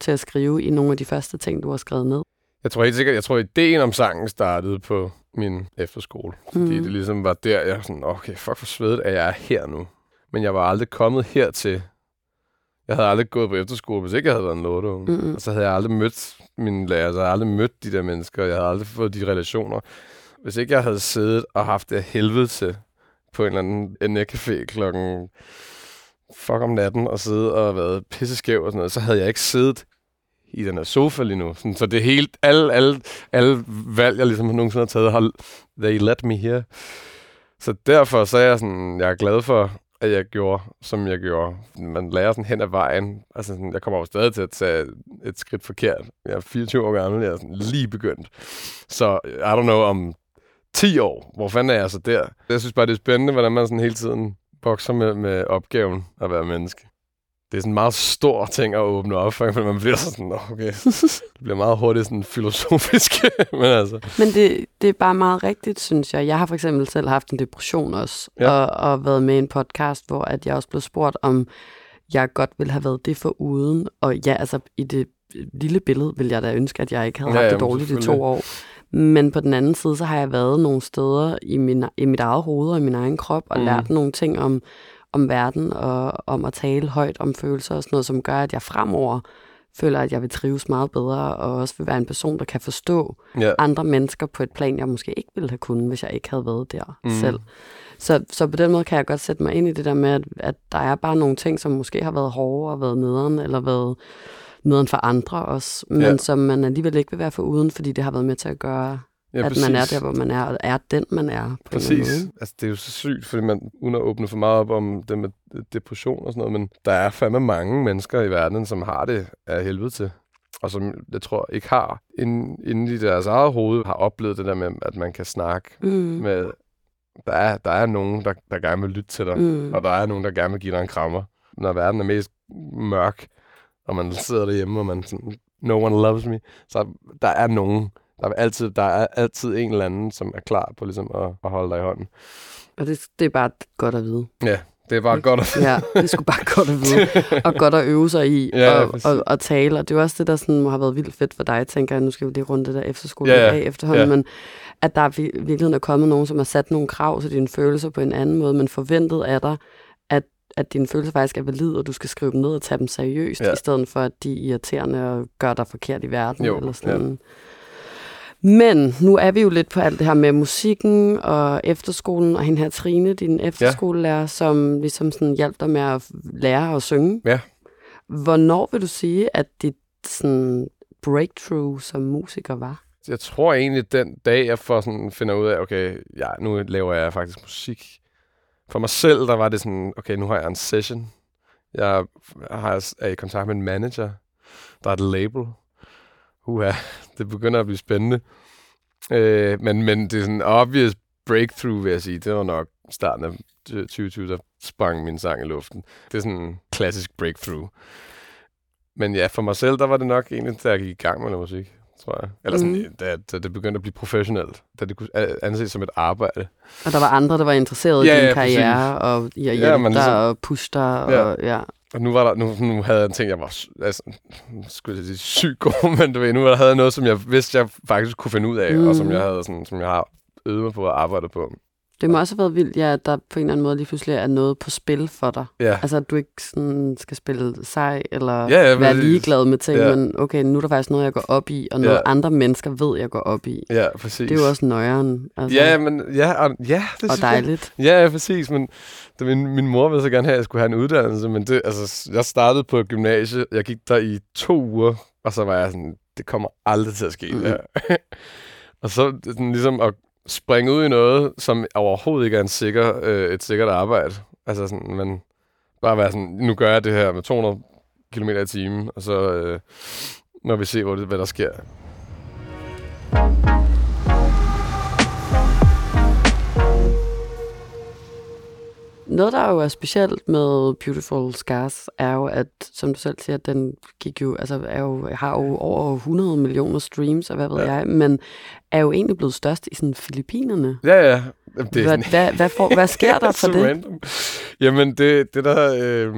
B: til at skrive i nogle af de første ting, du har skrevet ned?
C: jeg tror helt sikkert, jeg tror, ideen om sangen startede på min efterskole. Fordi
B: Mhm.
C: det ligesom var der, jeg sådan, okay, fuck for svedet, at jeg er her nu. Men jeg var aldrig kommet hertil. Jeg havde aldrig gået på efterskole, hvis ikke jeg havde været en lorteunge.
B: Mm-mm.
C: Og så havde jeg aldrig mødt mine lærere, så jeg havde aldrig mødt de der mennesker, jeg havde aldrig fået de relationer. Hvis ikke jeg havde siddet og haft det helvede til på en eller anden NR-café klokken fuck om natten og sidde og været pisseskæv og sådan noget, så havde jeg ikke siddet i den her sofa lige nu. Sådan, så det helt, alle, alle, alle valg, jeg ligesom nogensinde har taget, har, they let me here. Så derfor så er jeg sådan, jeg er glad for, at jeg gjorde, som jeg gjorde. Man lærer sådan hen ad vejen. Altså, sådan, jeg kommer jo stadig til at tage et skridt forkert. Jeg er 24 år gammel, jeg er sådan lige begyndt. Så I don't know, om 10 år, hvor fanden er jeg så der? Jeg synes bare, det er spændende, hvordan man sådan hele tiden bokser med, med opgaven at være menneske det er sådan en meget stor ting at åbne op for, for man bliver sådan, okay, det bliver meget hurtigt sådan filosofisk. *laughs* men altså.
B: Men det, det er bare meget rigtigt, synes jeg. Jeg har for eksempel selv haft en depression også, ja. og, og været med i en podcast, hvor at jeg også blev spurgt, om jeg godt ville have været det for uden. Og ja, altså i det lille billede ville jeg da ønske, at jeg ikke havde ja, haft det dårligt i to år. Men på den anden side, så har jeg været nogle steder i, min, i mit eget hoved og i min egen krop, og mm. lært nogle ting om, om verden, og om at tale højt om følelser og sådan noget, som gør, at jeg fremover føler, at jeg vil trives meget bedre, og også vil være en person, der kan forstå ja. andre mennesker på et plan, jeg måske ikke ville have kunnet, hvis jeg ikke havde været der mm. selv. Så, så på den måde kan jeg godt sætte mig ind i det der med, at, at der er bare nogle ting, som måske har været hårde og været nederen, eller været nederen for andre også, men ja. som man alligevel ikke vil være for uden, fordi det har været med til at gøre, ja, at præcis. man er der, hvor man er, og er den, man er. På
C: præcis. En altså, det er jo så sygt, fordi man, uden at åbne for meget op om det med depression og sådan noget, men der er fandme mange mennesker i verden, som har det af helvede til og som jeg tror ikke har inden, inden i deres eget hoved har oplevet det der med, at man kan snakke mm. med der er, der er nogen, der, der gerne vil lytte til dig, mm. og der er nogen, der gerne vil give dig en krammer. Når verden er mest mørk, og man sidder derhjemme, og man sådan, no one loves me, så der er nogen, der er altid, der er altid en eller anden, som er klar på ligesom at, at holde dig i hånden.
B: Og det, det er bare godt at vide.
C: Ja, det er bare godt at
B: vide. ja, det er sgu bare *laughs* godt at vide. og godt at øve sig i *laughs* ja, og, og, og, tale. Og det er også det, der sådan, må have været vildt fedt for dig, tænker jeg. Nu skal vi lige runde det der efterskole ja, ja. af efterhånden. Ja. Men at der i virkeligheden er kommet nogen, som har sat nogle krav til dine følelser på en anden måde, men forventet af dig, at, at dine følelser faktisk er valide, og du skal skrive dem ned og tage dem seriøst, ja. i stedet for, at de er irriterende og gør dig forkert i verden. Jo, eller sådan. Ja. Men nu er vi jo lidt på alt det her med musikken og efterskolen, og hende her Trine, din efterskolelærer, ja. som ligesom sådan hjalp dig med at lære at synge.
C: Ja.
B: Hvornår vil du sige, at dit sådan breakthrough som musiker var?
C: jeg tror egentlig, den dag, jeg får sådan, finder ud af, okay, ja, nu laver jeg faktisk musik. For mig selv, der var det sådan, okay, nu har jeg en session. Jeg har, er i kontakt med en manager. Der er et label. Uha, *laughs* det begynder at blive spændende. Øh, men, men det er sådan en obvious breakthrough, vil jeg sige. Det var nok starten af 2020, der sprang min sang i luften. Det er sådan en klassisk breakthrough. Men ja, for mig selv, der var det nok egentlig, da jeg gik i gang med noget musik tror jeg. Eller sådan, mm. da, da det begyndte at blive professionelt. Da det kunne anses som et arbejde.
B: Og der var andre, der var interesseret ja, i din ja, karriere, og i at hjælpe ja, dig ligesom, og pushe dig. Ja. Og, ja.
C: Og nu, var der, nu, nu havde jeg en ting, jeg var altså, skulle jeg sige, sygt god, men du ved, nu havde jeg noget, som jeg vidste, jeg faktisk kunne finde ud af, mm. og som mm. jeg, havde, sådan, som jeg har øvet mig på at arbejde på.
B: Det må også have været vildt, ja, at der på en eller anden måde lige pludselig er noget på spil for dig. Ja. Altså, at du ikke sådan skal spille sej, eller ja, ja, være ligeglad med ting, ja. men okay, nu er der faktisk noget, jeg går op i, og noget ja. andre mennesker ved, jeg går op i.
C: Ja, præcis.
B: Det er jo også nøjeren.
C: Altså. Ja, men, ja, og, ja,
B: det og dejligt.
C: Ja, ja, præcis, men det, min, min mor ville så gerne have, at jeg skulle have en uddannelse, men det, altså, jeg startede på gymnasiet, jeg gik der i to uger, og så var jeg sådan, det kommer aldrig til at ske. Mm. Ja. *laughs* og så sådan, ligesom at springe ud i noget, som overhovedet ikke er en sikker, øh, et sikkert arbejde. Altså sådan, men bare være sådan, nu gør jeg det her med 200 km i timen, og så øh, må vi se, hvad, det, hvad der sker.
B: Noget, der jo er specielt med Beautiful Scars, er jo, at, som du selv siger, den gik jo, altså er jo, har jo over 100 millioner streams, og hvad ved ja. jeg, men er jo egentlig blevet størst i sådan Filippinerne.
C: Ja, ja.
B: Det er hvad, hvad, hvad, for, hvad sker *laughs* der for det? Random.
C: Jamen, det, det der... Øh,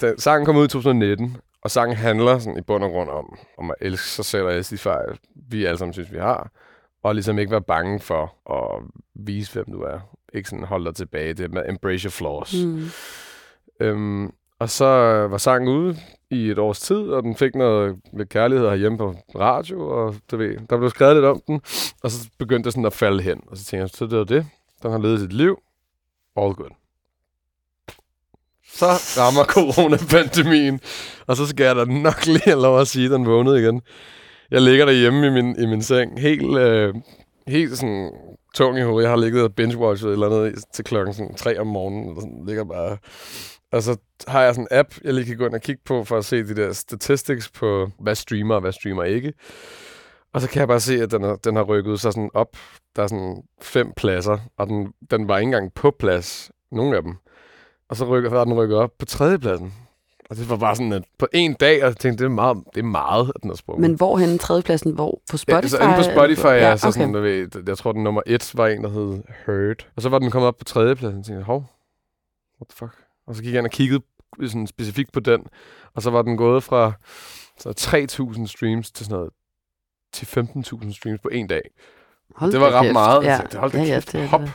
C: da sangen kom ud i 2019, og sangen handler sådan i bund og grund om, om at elske sig selv og elske de fejl, vi alle sammen synes, vi har. Og ligesom ikke være bange for at vise, hvem du er. Ikke sådan holde dig tilbage. Det med embrace your flaws. Mm. Øhm, og så var sangen ude i et års tid, og den fik noget lidt kærlighed herhjemme på radio, og du ved, der blev skrevet lidt om den, og så begyndte det sådan at falde hen. Og så tænkte jeg, så det var det. Den har levet sit liv. All good. Så rammer *laughs* coronapandemien, og så skal jeg da nok lige have lov at sige, at den vågnede igen. Jeg ligger derhjemme i min, i min seng, helt, øh, helt sådan tung i hovedet. Jeg har ligget og binge-watchet eller andet til klokken sådan 3 om morgenen, og sådan, ligger bare og så har jeg sådan en app, jeg lige kan gå ind og kigge på, for at se de der statistics på, hvad streamer og hvad streamer ikke. Og så kan jeg bare se, at den, har, den har rykket sig sådan op. Der er sådan fem pladser, og den, den var ikke engang på plads, nogen af dem. Og så rykker, så den rykket op på tredjepladsen. Og det var bare sådan, at på en dag, og jeg tænkte, det er meget, det er meget at den har sprunget.
B: Men hvor hen tredjepladsen? Hvor? På Spotify?
C: Ja, altså inde på Spotify, ja,
B: ja
C: ja så
B: okay.
C: sådan, ved, jeg tror, den nummer et var en, der hed Hurt. Og så var den kommet op på tredjepladsen, og tænkte, hov, what the fuck? Og så gik jeg ind og kiggede sådan specifikt på den, og så var den gået fra så 3.000 streams til sådan noget til 15.000 streams på en dag.
B: Hold
C: det var ret
B: kæft.
C: meget.
B: Ja.
C: Ja. Så, hold da
B: ja, ja,
C: kæft,
B: det er
C: hop.
B: det.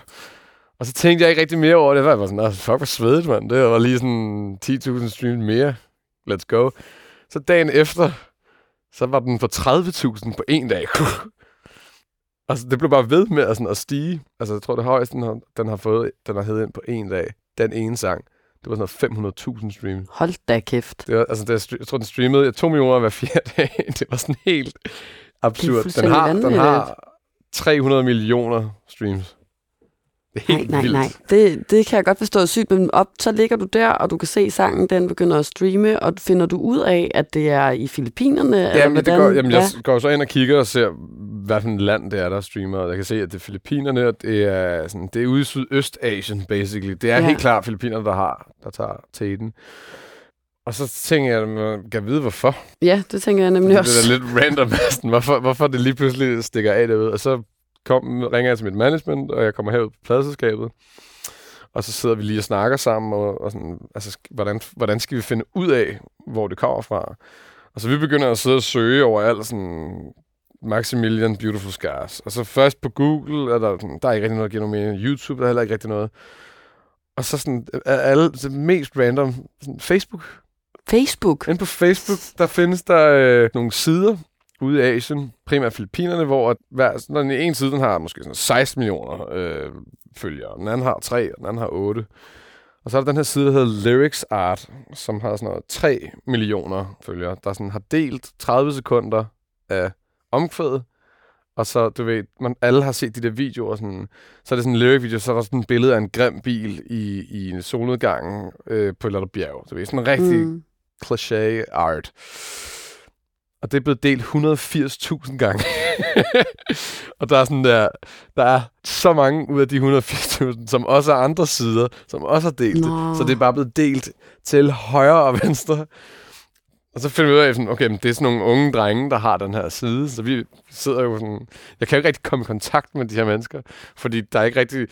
C: Og så tænkte jeg ikke rigtig mere over det. Jeg var sådan, "Nå, fuck, hvor svedigt, mand. Det var lige sådan 10.000 streams mere. Let's go. Så dagen efter, så var den på 30.000 på en dag. *laughs* altså, det blev bare ved med at, sådan, at stige. Altså, jeg tror, det højeste, den har, den har fået, den har hævet ind på en dag. Den ene sang. Det var sådan noget 500.000 streams.
B: Hold da kæft.
C: Det var, altså, det, jeg, jeg tror, den streamede 2 millioner hver fjerde *laughs* dag. det var sådan helt absurd. Den har, den har 300 millioner streams. Det er
B: Nej, nej,
C: vildt.
B: nej. Det, det kan jeg godt forstå er sygt, men op, så ligger du der, og du kan se sangen, den begynder at streame, og finder du ud af, at det er i Filippinerne? eller
C: Jamen, det går, jamen, jeg
B: ja.
C: går så ind og kigger og ser, hvad for et land det er, der streamer. Og jeg kan se, at det er Filippinerne, og det er, sådan, det er ude i Sydøstasien, basically. Det er
B: Ja.
C: ja. helt klart Filippinerne, der har, der tager teten. Og så tænker jeg, man kan vide, hvorfor.
B: ja, det tænker jeg nemlig
C: Det
B: også.
C: er da lidt random. *laughs* Hvorfor, hvorfor det lige pludselig stikker af derude. Og så kom, ringer jeg til mit management, og jeg kommer herud på pladselskabet. Og så sidder vi lige og snakker sammen, og, og sådan, altså, hvordan, hvordan skal vi finde ud af, hvor det kommer fra? Og så vi begynder at sidde og søge over alt sådan Maximilian Beautiful Scars. Og så først på Google, er der, sådan, der er ikke rigtig noget, mere. YouTube, der er heller ikke rigtig noget. Og så sådan, er alle det mest random, sådan Facebook.
B: Facebook.
C: Inde på Facebook, der findes der øh, nogle sider ude i Asien, primært Filippinerne, hvor at hver, sådan, den ene side den har måske sådan 16 millioner øh, følgere, den anden har 3, og den anden har 8. Og så er der den her side, der hedder Lyrics Art, som har sådan noget 3 millioner følgere, der sådan har delt 30 sekunder af omkvædet, og så, du ved, man, alle har set de der videoer, sådan, så er det sådan en lyric video, så er der sådan et billede af en grim bil i, i en solnedgang øh, på et eller andet bjerg. Du ved, sådan en rigtig
B: Mm.
C: cliché art. Og det er blevet delt 180.000 gange. *laughs* og der er sådan der, der er så mange ud af de 180.000, som også er andre sider, som også har delt det. Så det er bare blevet delt til højre og venstre. Og så finder vi ud af, sådan, okay, men det er sådan nogle unge drenge, der har den her side. Så vi sidder jo sådan... Jeg kan jo ikke rigtig komme i kontakt med de her mennesker, fordi der er ikke rigtig...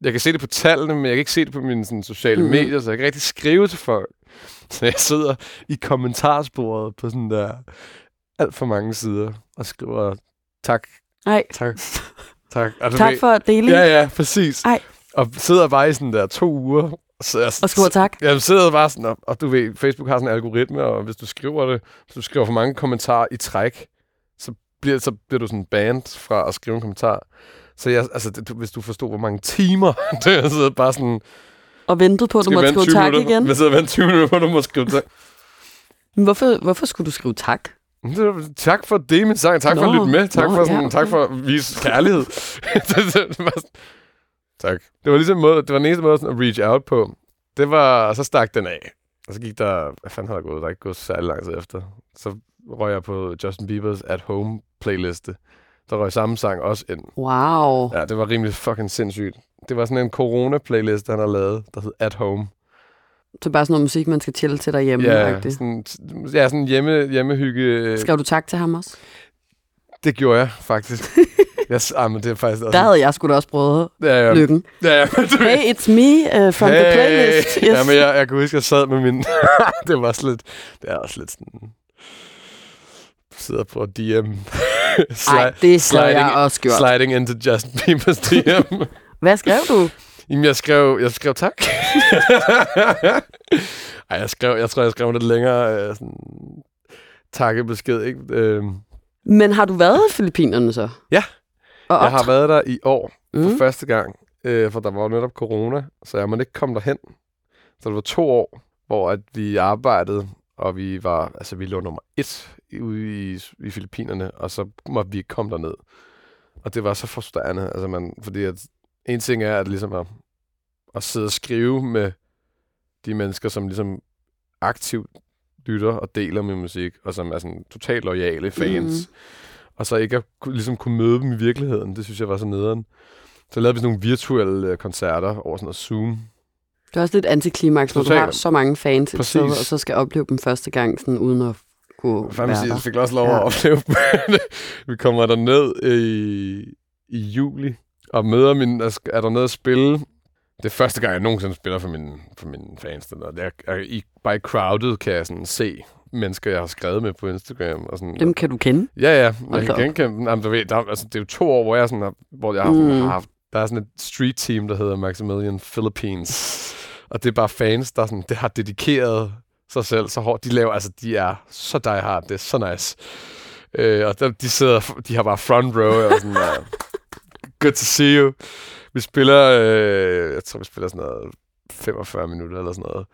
C: Jeg kan se det på tallene, men jeg kan ikke se det på mine sådan, sociale mm. medier, så jeg kan ikke rigtig skrive til folk. Så jeg sidder i kommentarsporet på sådan der alt for mange sider og skriver tak,
B: Nej,
C: tak, tak. Og
B: tak
C: ved-
B: for at dele.
C: Ja, ja, præcis.
B: Ej.
C: Og sidder bare i sådan der to uger. Så jeg,
B: Og skriver tak.
C: Jeg sidder bare sådan, og, og du ved, Facebook har sådan en algoritme, og hvis du skriver det, hvis du skriver for mange kommentarer i træk, så bliver, så bliver du sådan banned fra at skrive en kommentar. Så jeg, altså, det, du, hvis du forstod, hvor mange timer, *laughs* det sidder bare sådan...
B: Og ventet på, at du måtte skrive
C: 20
B: tak
C: minutter,
B: igen.
C: Jeg sidder og venter 20 minutter på, at du må skrive tak.
B: Men hvorfor, hvorfor skulle du skrive tak?
C: Det *laughs* Tak for dele min sang. Tak for at
B: Nå,
C: lytte med. Tak,
B: nå,
C: for, sådan,
B: ja,
C: tak
B: okay.
C: for at vise kærlighed. *laughs* det, det, det var sådan, tak. Det var ligesom måde, det var den eneste måde sådan at reach out på. Det var, og så stak den af. Og så gik der, hvad fanden har der gået? Der er ikke gået særlig lang tid efter. Så røg jeg på Justin Bieber's At Home playliste. Der røg samme sang også ind.
B: Wow.
C: Ja, det var rimelig fucking sindssygt. Det var sådan en corona-playlist, han har lavet, der hed At Home.
B: Så bare sådan noget musik, man skal chille til derhjemme.
C: Ja,
B: faktisk.
C: sådan, ja, sådan hjemme, hjemmehygge.
B: Skrev du tak til ham også?
C: Det gjorde jeg faktisk. *laughs* jeg, ah, men det er faktisk også...
B: Der havde jeg sgu da også prøvet
C: Ja, ja.
B: lykken.
C: Ja, ja. *laughs* men
B: Hey, it's me uh, from the playlist. Yes.
C: Ja, men jeg, jeg kunne huske, at jeg sad med min... *laughs* det var også lidt... Det er også lidt sådan... Sidder på DM.
B: Ej, det havde jeg
C: sliding-
B: også gjort.
C: Sliding into Justin Bieber's DM.
B: Hvad skrev du?
C: Jamen, jeg skrev, jeg skrev tak. *laughs* Ej, jeg skrev, jeg tror, jeg skrev lidt længere øh, sådan, takkebesked, ikke? Øh,
B: Men har du været i Filippinerne så?
C: Ja.
B: Og
C: jeg har været der i år for
B: Mm.
C: første gang, øh, for der var jo netop corona, så jeg måtte ikke komme derhen. Så det var to år, hvor at vi arbejdede, og vi var, altså vi lå nummer et ude i, i Filippinerne, og så måtte vi ikke komme derned. Og det var så frustrerende, altså man, fordi at en ting er at ligesom at, at sidde og skrive med de mennesker, som ligesom aktivt lytter og deler min musik, og som er sådan totalt lojale fans. Mm. Og så ikke at ligesom kunne møde dem i virkeligheden, det synes jeg var så nederen. Så lavede vi sådan nogle virtuelle øh, koncerter over sådan noget Zoom.
B: Det er også lidt antiklimaks, når du har så mange fans et sted, og så skal opleve dem første gang, sådan, uden at kunne
C: Fandme
B: være
C: sige,
B: der.
C: jeg fik også lov
B: Ja.
C: at opleve dem. *laughs* Vi kommer der ned i, i juli, og møder min, er er der nede at spille. Det er første gang, jeg nogensinde spiller for mine, for mine fans. Den der. Jeg, jeg, i, bare i crowded kan jeg sådan se mennesker, jeg har skrevet med på Instagram. Og sådan,
B: Dem kan du kende.
C: Ja, ja. Jeg
B: Hold
C: kan genkende dem. Jamen, du ved, der, altså, det er jo to år, hvor jeg, sådan, har, hvor jeg har,
B: Mm.
C: har haft... Der er sådan et street team, der hedder Maximilian Philippines. Og det er bare fans, der sådan, det har dedikeret sig selv så hårdt. De laver, altså, de er så die hard. Det er så nice. Øh, og der, de sidder, de har bare front row, og sådan, uh, *laughs* good to see you. Vi spiller, øh, jeg tror, vi spiller sådan noget 45 minutter eller sådan noget.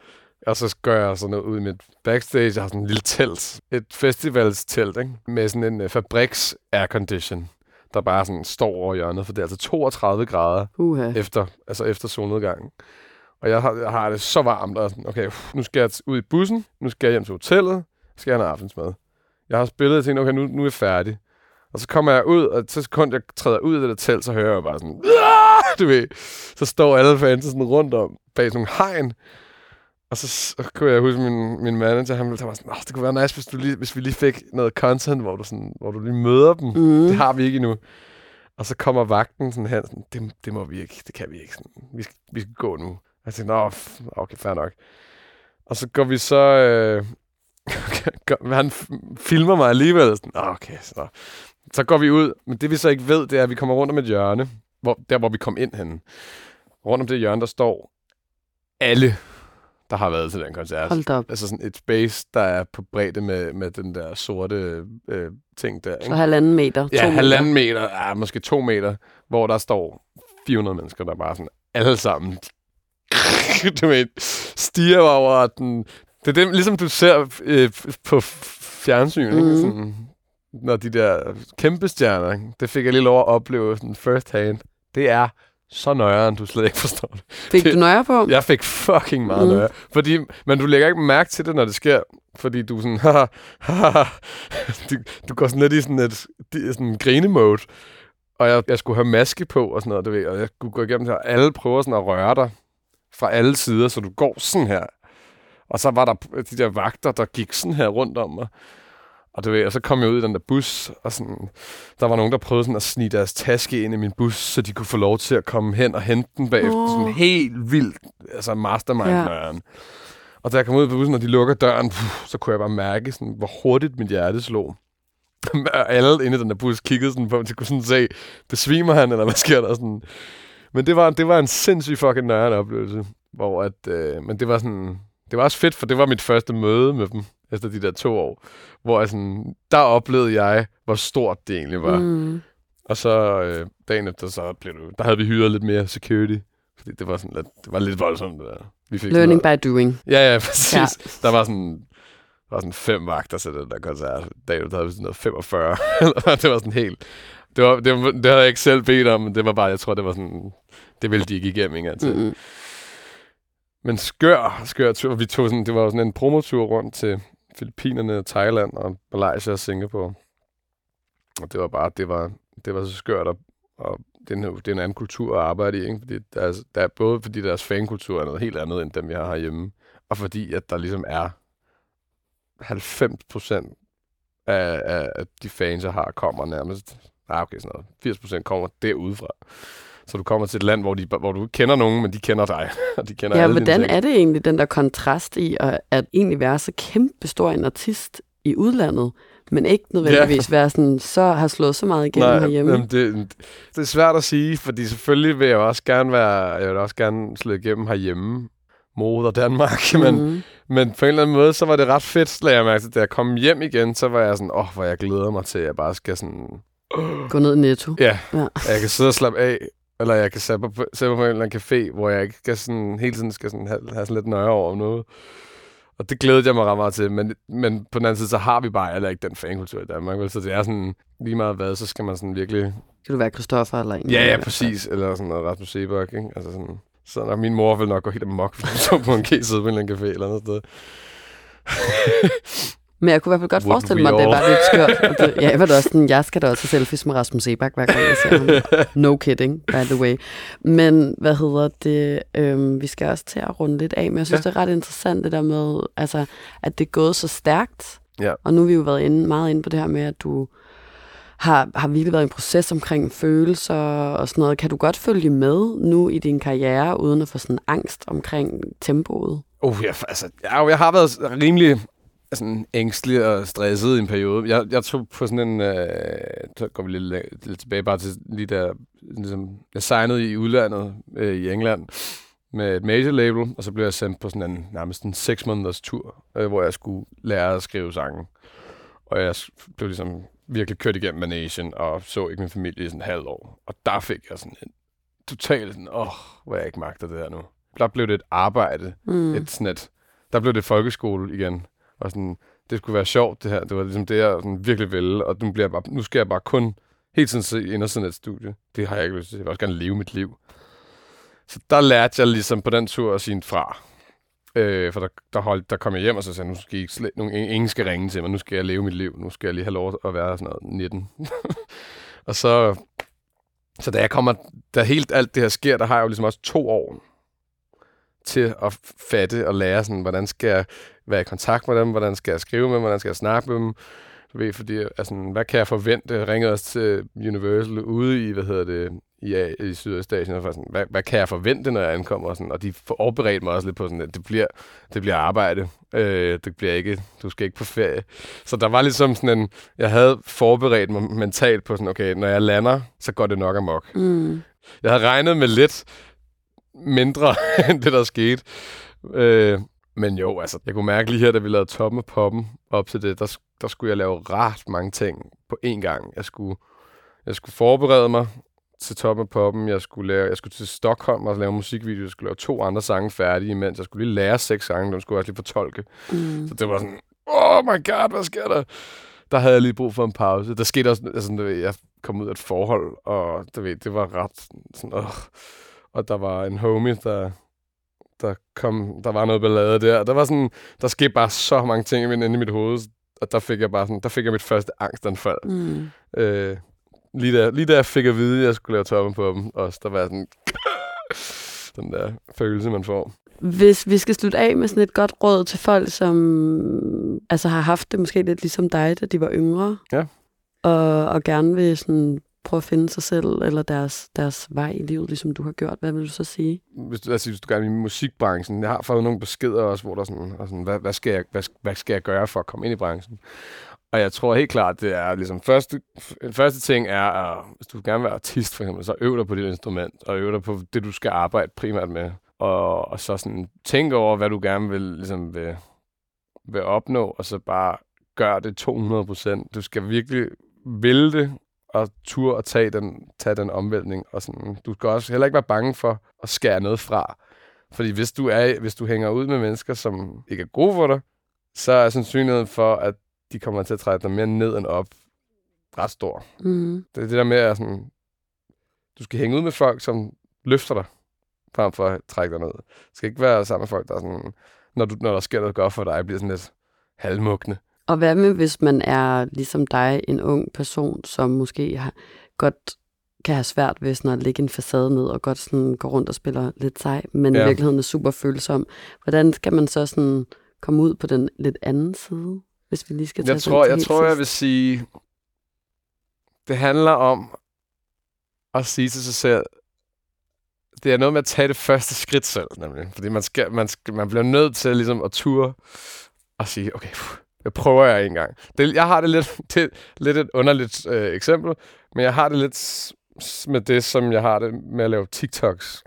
C: Og så gør jeg sådan noget ud i mit backstage. Jeg har sådan en lille telt. Et festivalstelt, ikke? Med sådan en uh, fabriks aircondition, der bare sådan står over hjørnet. For det er altså 32 grader
B: Uha.
C: efter, altså efter solnedgangen. Og jeg har, jeg har det så varmt, og sådan, okay, nu skal jeg ud i bussen, nu skal jeg hjem til hotellet, skal jeg have noget aftensmad. Jeg har spillet, og tænkt, okay, nu, nu er jeg færdig. Og så kommer jeg ud, og så sekund jeg træder ud af det der telt, så hører jeg bare sådan, "Ah!" du ved, så står alle fans sådan rundt om, bag sådan nogle hegn. Og så, så kunne jeg huske, min, min manager, han ville var sådan, det kunne være nice, hvis, du lige, hvis vi lige fik noget content, hvor du, sådan, hvor du lige møder dem.
B: Mm.
C: Det har vi ikke endnu. Og så kommer vagten sådan her, sådan, det, det må vi ikke, det kan vi ikke. Sådan, vi, skal, vi skal gå nu. Og jeg tænkte, nå, okay, fair nok. Og så går vi så... Øh, går- *laughs* han filmer mig alligevel. Sådan, "Nå, okay, så. Så går vi ud. Men det vi så ikke ved, det er, at vi kommer rundt om et hjørne. Hvor, der, hvor vi kom ind henne. Rundt om det hjørne, der står alle, der har været til den koncert.
B: Hold op.
C: Altså sådan et space, der er på bredde med, med den der sorte øh, ting der.
B: Så
C: Ikke?
B: halvanden meter.
C: Ja,
B: to
C: halvanden meter, ja, måske to meter, hvor der står 400 mennesker, der bare sådan alle sammen, *laughs* du ved, stiger over den. Det er dem, ligesom du ser øh, på fjernsyn, mm. Ikke? Sådan, når de der kæmpe stjerner, det fik jeg lige lov at opleve sådan first hand. Det er så nøjeren, du slet ikke forstår det.
B: Fik du nøje på?
C: Jeg fik fucking meget
B: Mm.
C: mm. nøje. Fordi, men du lægger ikke mærke til det, når det sker. Fordi du er sådan, haha, haha. du, du går sådan lidt i sådan et sådan grine-mode. Og jeg, jeg skulle have maske på og sådan noget, du ved. Og jeg skulle gå igennem det, og alle prøver sådan at røre dig fra alle sider, så du går sådan her. Og så var der de der vagter, der gik sådan her rundt om mig. Og du ved, og så kom jeg ud i den der bus, og sådan, der var nogen, der prøvede sådan at snige deres taske ind i min bus, så de kunne få lov til at komme hen og hente den bagefter. Oh. Sådan helt vildt, altså mastermind ja. Og da jeg kom ud på bussen, og de lukker døren, puh, så kunne jeg bare mærke, sådan, hvor hurtigt mit hjerte slog. *laughs* Og alle inde i den der bus kiggede sådan på mig, så kunne sådan se, besvimer han, eller hvad sker der? Sådan. Men det var, det var en sindssyg fucking nøjeren oplevelse. Hvor at, øh, men det var sådan, det var også fedt, for det var mit første møde med dem, efter de der to år. Hvor jeg sådan, der oplevede jeg, hvor stort det egentlig var. Mm. Og så øh, dagen efter, så blev det, der havde vi hyret lidt mere security. Fordi det var sådan lidt, det var lidt voldsomt, det der. Vi fik
B: Learning
C: sådan
B: by doing.
C: noget, Ja, ja, præcis.
B: Ja.
C: Der var sådan, der var sådan fem vagter til den der koncert. Dagen efter havde vi sådan noget 45. *laughs* det var sådan helt... Det, var, det, var, det havde jeg ikke selv bedt om, men det var bare, jeg tror, det var sådan... Det ville de ikke igennem en gang til.
B: Mm-mm.
C: Men skør, skør tur. Vi tog sådan, det var sådan en promotur rundt til Filippinerne, Thailand og Malaysia og Singapore. Og det var bare, det var, det var så skørt, og, og det, er en, det er en anden kultur at arbejde i, ikke? Fordi der er, der er både fordi deres fankultur er noget helt andet, end dem, vi har herhjemme, og fordi, at der ligesom er 90 procent af, af, de fans, jeg har, kommer nærmest, nej okay, sådan noget, 80 procent kommer derudefra. Så du kommer til et land, hvor, de, hvor du ikke kender nogen, men de kender dig, *laughs* og de kender
B: Ja,
C: alle
B: hvordan er det egentlig, den der kontrast i at, at egentlig være så kæmpe stor en artist i udlandet, men ikke nødvendigvis være sådan, så har slået så meget igennem herhjemme?
C: jamen, det, det er svært at sige, fordi selvfølgelig vil jeg også gerne være, jeg vil også gerne slå igennem herhjemme, moder Danmark, *laughs* men,
B: Mhm.
C: men på en eller anden måde, så var det ret fedt, lagde jeg mærke til. Da jeg kom hjem igen, så var jeg sådan, åh, oh, hvor jeg glæder mig til, at jeg bare skal sådan,
B: Gå ned i netto.
C: ja,
B: Ja.
C: jeg kan sidde og slappe af, eller jeg kan sætte mig på, sætte mig på en eller anden café, hvor jeg ikke skal sådan, hele tiden skal sådan have, have sådan lidt nøje over noget. Og det glædede jeg mig ret meget til, men, men på den anden side, så har vi bare heller ikke den fankultur i Danmark, vel? så det er sådan, lige meget hvad, så skal man sådan virkelig
B: Kan du være Christoffer eller en?
C: Ja, ja, præcis. Eller sådan noget Rasmus Sebak, ikke? Altså sådan, så når min mor vil nok gå helt amok, hvis hun så på en kæs på en eller anden café eller andet sted.
B: Men jeg kunne i hvert fald godt
C: Would
B: forestille mig, at det var lidt skørt. Og det, ja, jeg var da også sådan, jeg skal da også have selfies med Rasmus Sebak, hver gang jeg ser ham. No kidding, by the way. Men hvad hedder det? Øhm, vi skal også til at runde lidt af, men jeg synes,
C: Ja.
B: ja. det er ret interessant det der med, altså, at det er gået så stærkt.
C: Ja.
B: Og nu har vi jo været inde, meget inde på det her med, at du har, har virkelig været en proces omkring følelser og sådan noget. Kan du godt følge med nu i din karriere, uden at få sådan angst omkring tempoet?
C: Oh, jeg, altså, jeg, jeg har været rimelig sådan ængstelig og stresset i en periode. Jeg, jeg tog på sådan en... Øh, så går vi lidt, lidt tilbage bare til lige der... Ligesom, jeg signede i udlandet øh, i England med et major label, og så blev jeg sendt på sådan en nærmest en seks måneders tur, øh, hvor jeg skulle lære at skrive sange. Og jeg blev ligesom virkelig kørt igennem Manation, og så ikke min familie i sådan et halvt år. Og der fik jeg sådan en total sådan, åh, hvor jeg ikke magter det her nu. Der blev det et arbejde,
B: Mm.
C: et sådan et, der blev det folkeskole igen. Og sådan, det skulle være sjovt, det her. Det var ligesom det, jeg sådan virkelig ville. Og nu, bliver jeg bare, nu skal jeg bare kun helt tiden se ind og sådan et studie. Det har jeg ikke lyst til. Jeg vil også gerne leve mit liv. Så der lærte jeg ligesom på den tur at sige fra. Øh, for der, der, holdt, der kom jeg hjem og så sagde, nu skal I ikke slet, nogen, ingen skal ringe til mig. Nu skal jeg leve mit liv. Nu skal jeg lige have lov at være sådan noget 19. *laughs* og så, så da jeg kommer, da helt alt det her sker, der har jeg jo ligesom også to år til at fatte og lære, sådan, hvordan skal jeg være i kontakt med dem, hvordan skal jeg skrive med dem, hvordan skal jeg snakke med dem, du ved, fordi, altså, hvad kan jeg forvente? Ringede også til Universal ude i, hvad hedder det, i, i Sydøstasien, og sådan, hvad, hvad kan jeg forvente, når jeg ankommer? Og, sådan, og de forberedte mig også lidt på sådan, at det bliver, det bliver arbejde. Øh, det bliver ikke, du skal ikke på ferie. Så der var ligesom sådan en, jeg havde forberedt mig mentalt på sådan, okay, når jeg lander, så går det nok amok.
B: Mm.
C: Jeg havde regnet med lidt mindre *laughs* end det, der skete. Øh, men jo, altså, jeg kunne mærke lige her, da vi lavede toppen og poppen op til det, der, der skulle jeg lave ret mange ting på én gang. Jeg skulle, jeg skulle forberede mig til toppen og poppen. Jeg skulle, lave, jeg skulle til Stockholm og lave musikvideo. Jeg skulle lave to andre sange færdige imens. Jeg skulle lige lære seks sange, dem skulle jeg også lige fortolke.
B: Mm.
C: Så det var sådan, oh my god, hvad sker der? Der havde jeg lige brug for en pause. Der skete også, altså, du ved, jeg kom ud af et forhold, og du ved, det var ret sådan, øh. Og der var en homie, der, der kom, der var noget ballade der. Der var sådan, der skete bare så mange ting inde i mit hoved, og der fik jeg bare sådan, der fik jeg mit første angstanfald.
B: Mm.
C: Øh, lige, da, lige da jeg fik at vide, at jeg skulle lave toppen på dem, også, der var sådan, *laughs* den der følelse, man får.
B: Hvis vi skal slutte af med sådan et godt råd til folk, som altså har haft det måske lidt ligesom dig, da de var yngre,
C: Ja.
B: og, og gerne vil sådan prøve at finde sig selv eller deres, deres vej i livet, ligesom du har gjort, hvad vil du så sige?
C: hvis du, altså, hvis du gør i musikbranchen, jeg har fået nogle beskeder også, hvor der er sådan, og sådan hvad, hvad, skal jeg, hvad, hvad skal jeg gøre for at komme ind i branchen? Og jeg tror helt klart, det er ligesom første, første ting er, at hvis du gerne vil være artist for eksempel, så øv dig på dit instrument, og øv dig på det, du skal arbejde primært med. Og, og så sådan tænk over, hvad du gerne vil, ligesom vil, vil opnå, og så bare gør det 200 procent. Du skal virkelig ville det, og tur og tage den, tage den omvæltning. Og sådan, du skal også heller ikke være bange for at skære noget fra. Fordi hvis du, er, hvis du hænger ud med mennesker, som ikke er gode for dig, så er sandsynligheden for, at de kommer til at træde dig mere ned end op ret stor.
B: Mm.
C: Det er det der med, at sådan, du skal hænge ud med folk, som løfter dig, frem for at trække dig ned. Du skal ikke være sammen med folk, der er sådan, når, du, når der sker noget godt for dig, bliver sådan lidt halvmugne.
B: Og hvad med, hvis man er ligesom dig, en ung person, som måske har, godt kan have svært ved sådan at lægge en facade ned, og godt sådan gå rundt og spiller lidt sej, men ja. I virkeligheden er super følsom. Hvordan skal man så sådan komme ud på den lidt anden side, hvis vi lige skal tage
C: Jeg tror, jeg, tror, jeg
B: sidst?
C: vil sige, det handler om at sige til sig selv, det er noget med at tage det første skridt selv, nemlig. Fordi man, skal, man, skal, man bliver nødt til ligesom at ture og sige, okay, pff, jeg prøver jeg en gang. Det, jeg har det lidt, *laughs* det, lidt et underligt øh, eksempel, men jeg har det lidt med det, som jeg har det med at lave TikToks.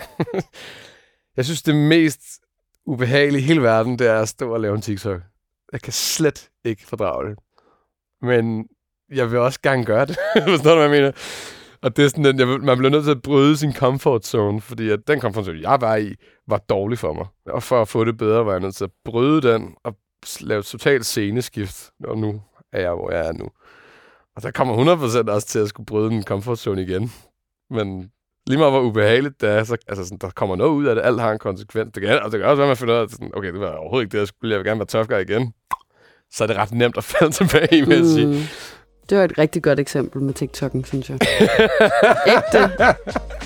C: *laughs* jeg synes, det mest ubehagelige i hele verden, det er at stå og lave en TikTok. Jeg kan slet ikke fordrage det. Men jeg vil også gerne gøre det. *laughs* Forstår du, hvad jeg mener? Og det er sådan, den, jeg, man bliver nødt til at bryde sin comfort zone, fordi at den comfort zone, jeg var i, var dårlig for mig. Og for at få det bedre, var jeg nødt til at bryde den og lave totalt sceneskift. Og nu er jeg, hvor jeg er nu. Og der kommer 100% også til at skulle bryde den comfort zone igen. Men lige meget hvor ubehageligt det er, så altså sådan, der kommer noget ud af det. Alt har en konsekvens. Det kan, og det kan også være, at man finder ud af, at sådan, okay, det var overhovedet ikke det, jeg skulle. Jeg vil gerne være tough guy igen. så er det ret nemt at *laughs* falde tilbage i, vil jeg sige.
B: Mm. Det var et rigtig godt eksempel med TikTok'en, synes jeg. *laughs* Ægte.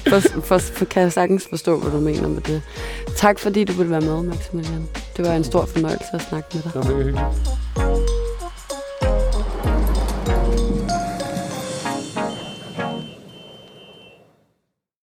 B: For, for, for, kan jeg sagtens forstå, hvad du mener med det. Tak fordi du ville være med, Maximilian. Det var en stor fornøjelse at snakke med dig.
C: Det var hyggeligt.